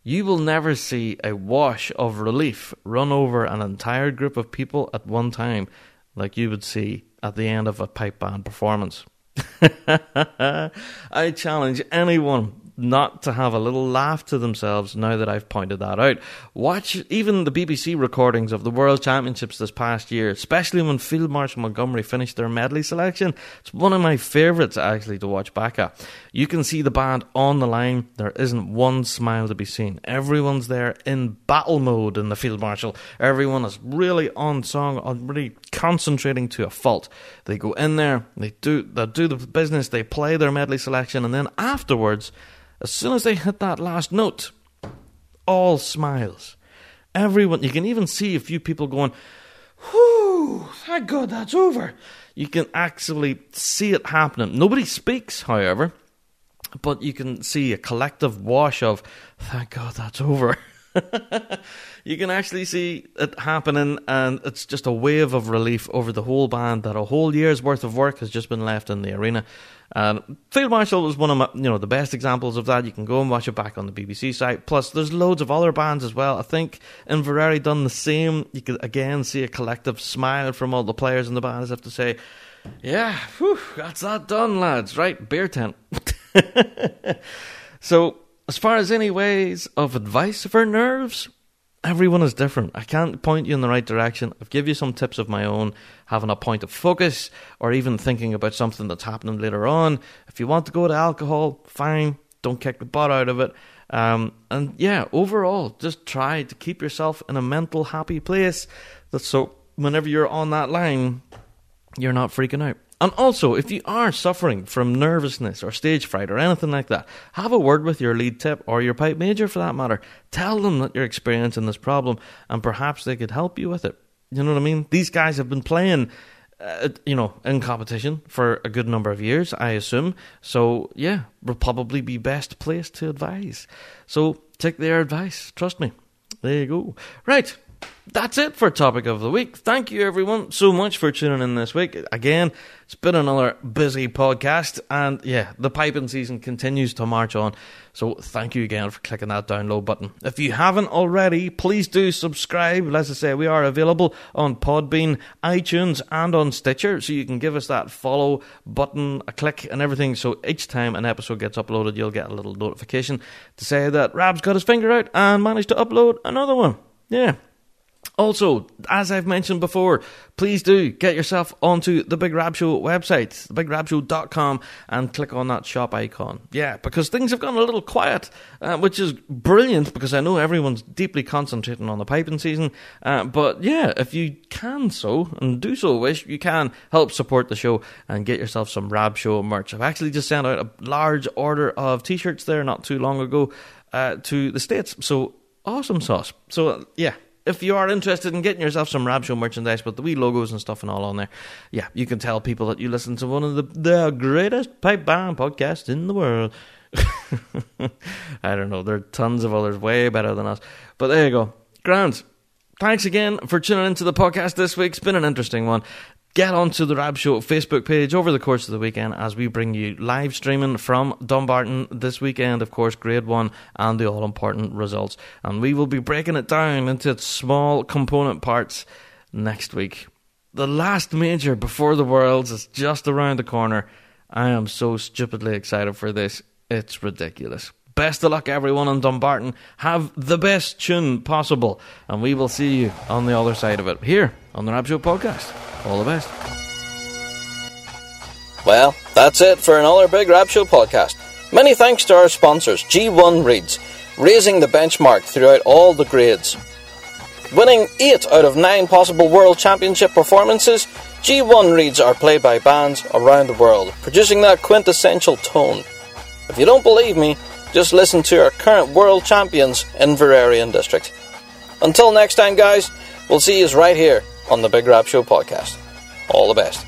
You will never see a wash of relief run over an entire group of people at one time like you would see at the end of a pipe band performance. I challenge anyone not to have a little laugh to themselves now that I've pointed that out. Watch even the BBC recordings of the World Championships this past year, especially when Field Marshal Montgomery finished their medley selection. It's one of my favourites actually to watch back at. You can see the band on the line, there isn't one smile to be seen. Everyone's there in battle mode in the Field Marshal. Everyone is really on song, really concentrating to a fault. They go in there, they do they do the business, they play their medley selection, and then afterwards as soon as they hit that last note, all smiles. Everyone, you can even see a few people going, Whew, thank God that's over. You can actually see it happening. Nobody speaks, however, but you can see a collective wash of, thank God that's over. you can actually see it happening, and it's just a wave of relief over the whole band that a whole year's worth of work has just been left in the arena. And Field Marshal was one of my, you know the best examples of that. You can go and watch it back on the BBC site. Plus, there's loads of other bands as well. I think Inveraray done the same. You could again see a collective smile from all the players in the band as if to say, "Yeah, whew, that's that done, lads." Right, beer tent. so, as far as any ways of advice for nerves, everyone is different. I can't point you in the right direction. I've give you some tips of my own, having a point of focus, or even thinking about something that's happening later on. If you want to go to alcohol, fine. Don't kick the butt out of it. Um, and yeah, overall, just try to keep yourself in a mental happy place. That's so whenever you're on that line, you're not freaking out. And also, if you are suffering from nervousness or stage fright or anything like that, have a word with your lead tip or your pipe major for that matter. Tell them that you're experiencing this problem and perhaps they could help you with it. You know what I mean? These guys have been playing, uh, you know, in competition for a good number of years, I assume. So, yeah, will probably be best placed to advise. So, take their advice. Trust me. There you go. Right that's it for topic of the week. Thank you everyone so much for tuning in this week. Again, it's been another busy podcast, and yeah, the piping season continues to march on. So thank you again for clicking that download button. If you haven't already, please do subscribe. As I say, we are available on Podbean, iTunes, and on Stitcher, so you can give us that follow button, a click, and everything. So each time an episode gets uploaded, you'll get a little notification to say that Rab's got his finger out and managed to upload another one. Yeah. Also, as I've mentioned before, please do get yourself onto the Big Rab Show website, thebigrabshow.com, and click on that shop icon. Yeah, because things have gone a little quiet, uh, which is brilliant because I know everyone's deeply concentrating on the piping season. Uh, but yeah, if you can so, and do so wish, you can help support the show and get yourself some Rab Show merch. I've actually just sent out a large order of t shirts there not too long ago uh, to the States. So, awesome sauce. So, yeah if you are interested in getting yourself some Rab Show merchandise with the wee logos and stuff and all on there, yeah, you can tell people that you listen to one of the, the greatest pipe band podcasts in the world. I don't know, there are tons of others way better than us. But there you go. Grant, thanks again for tuning into the podcast this week. It's been an interesting one get onto the Rab Show Facebook page over the course of the weekend as we bring you live streaming from Dumbarton this weekend, of course, Grade 1 and the all important results. And we will be breaking it down into its small component parts next week. The last major before the Worlds is just around the corner. I am so stupidly excited for this. It's ridiculous. Best of luck, everyone in Dumbarton. Have the best tune possible, and we will see you on the other side of it here on the Rab Show podcast. All the best. Well, that's it for another Big Rab Show podcast. Many thanks to our sponsors, G1 Reeds, raising the benchmark throughout all the grades. Winning 8 out of 9 possible World Championship performances, G1 Reeds are played by bands around the world, producing that quintessential tone. If you don't believe me, just listen to our current world champions Inveraray and District. Until next time, guys, we'll see you right here on the Big Rab Show podcast. All the best.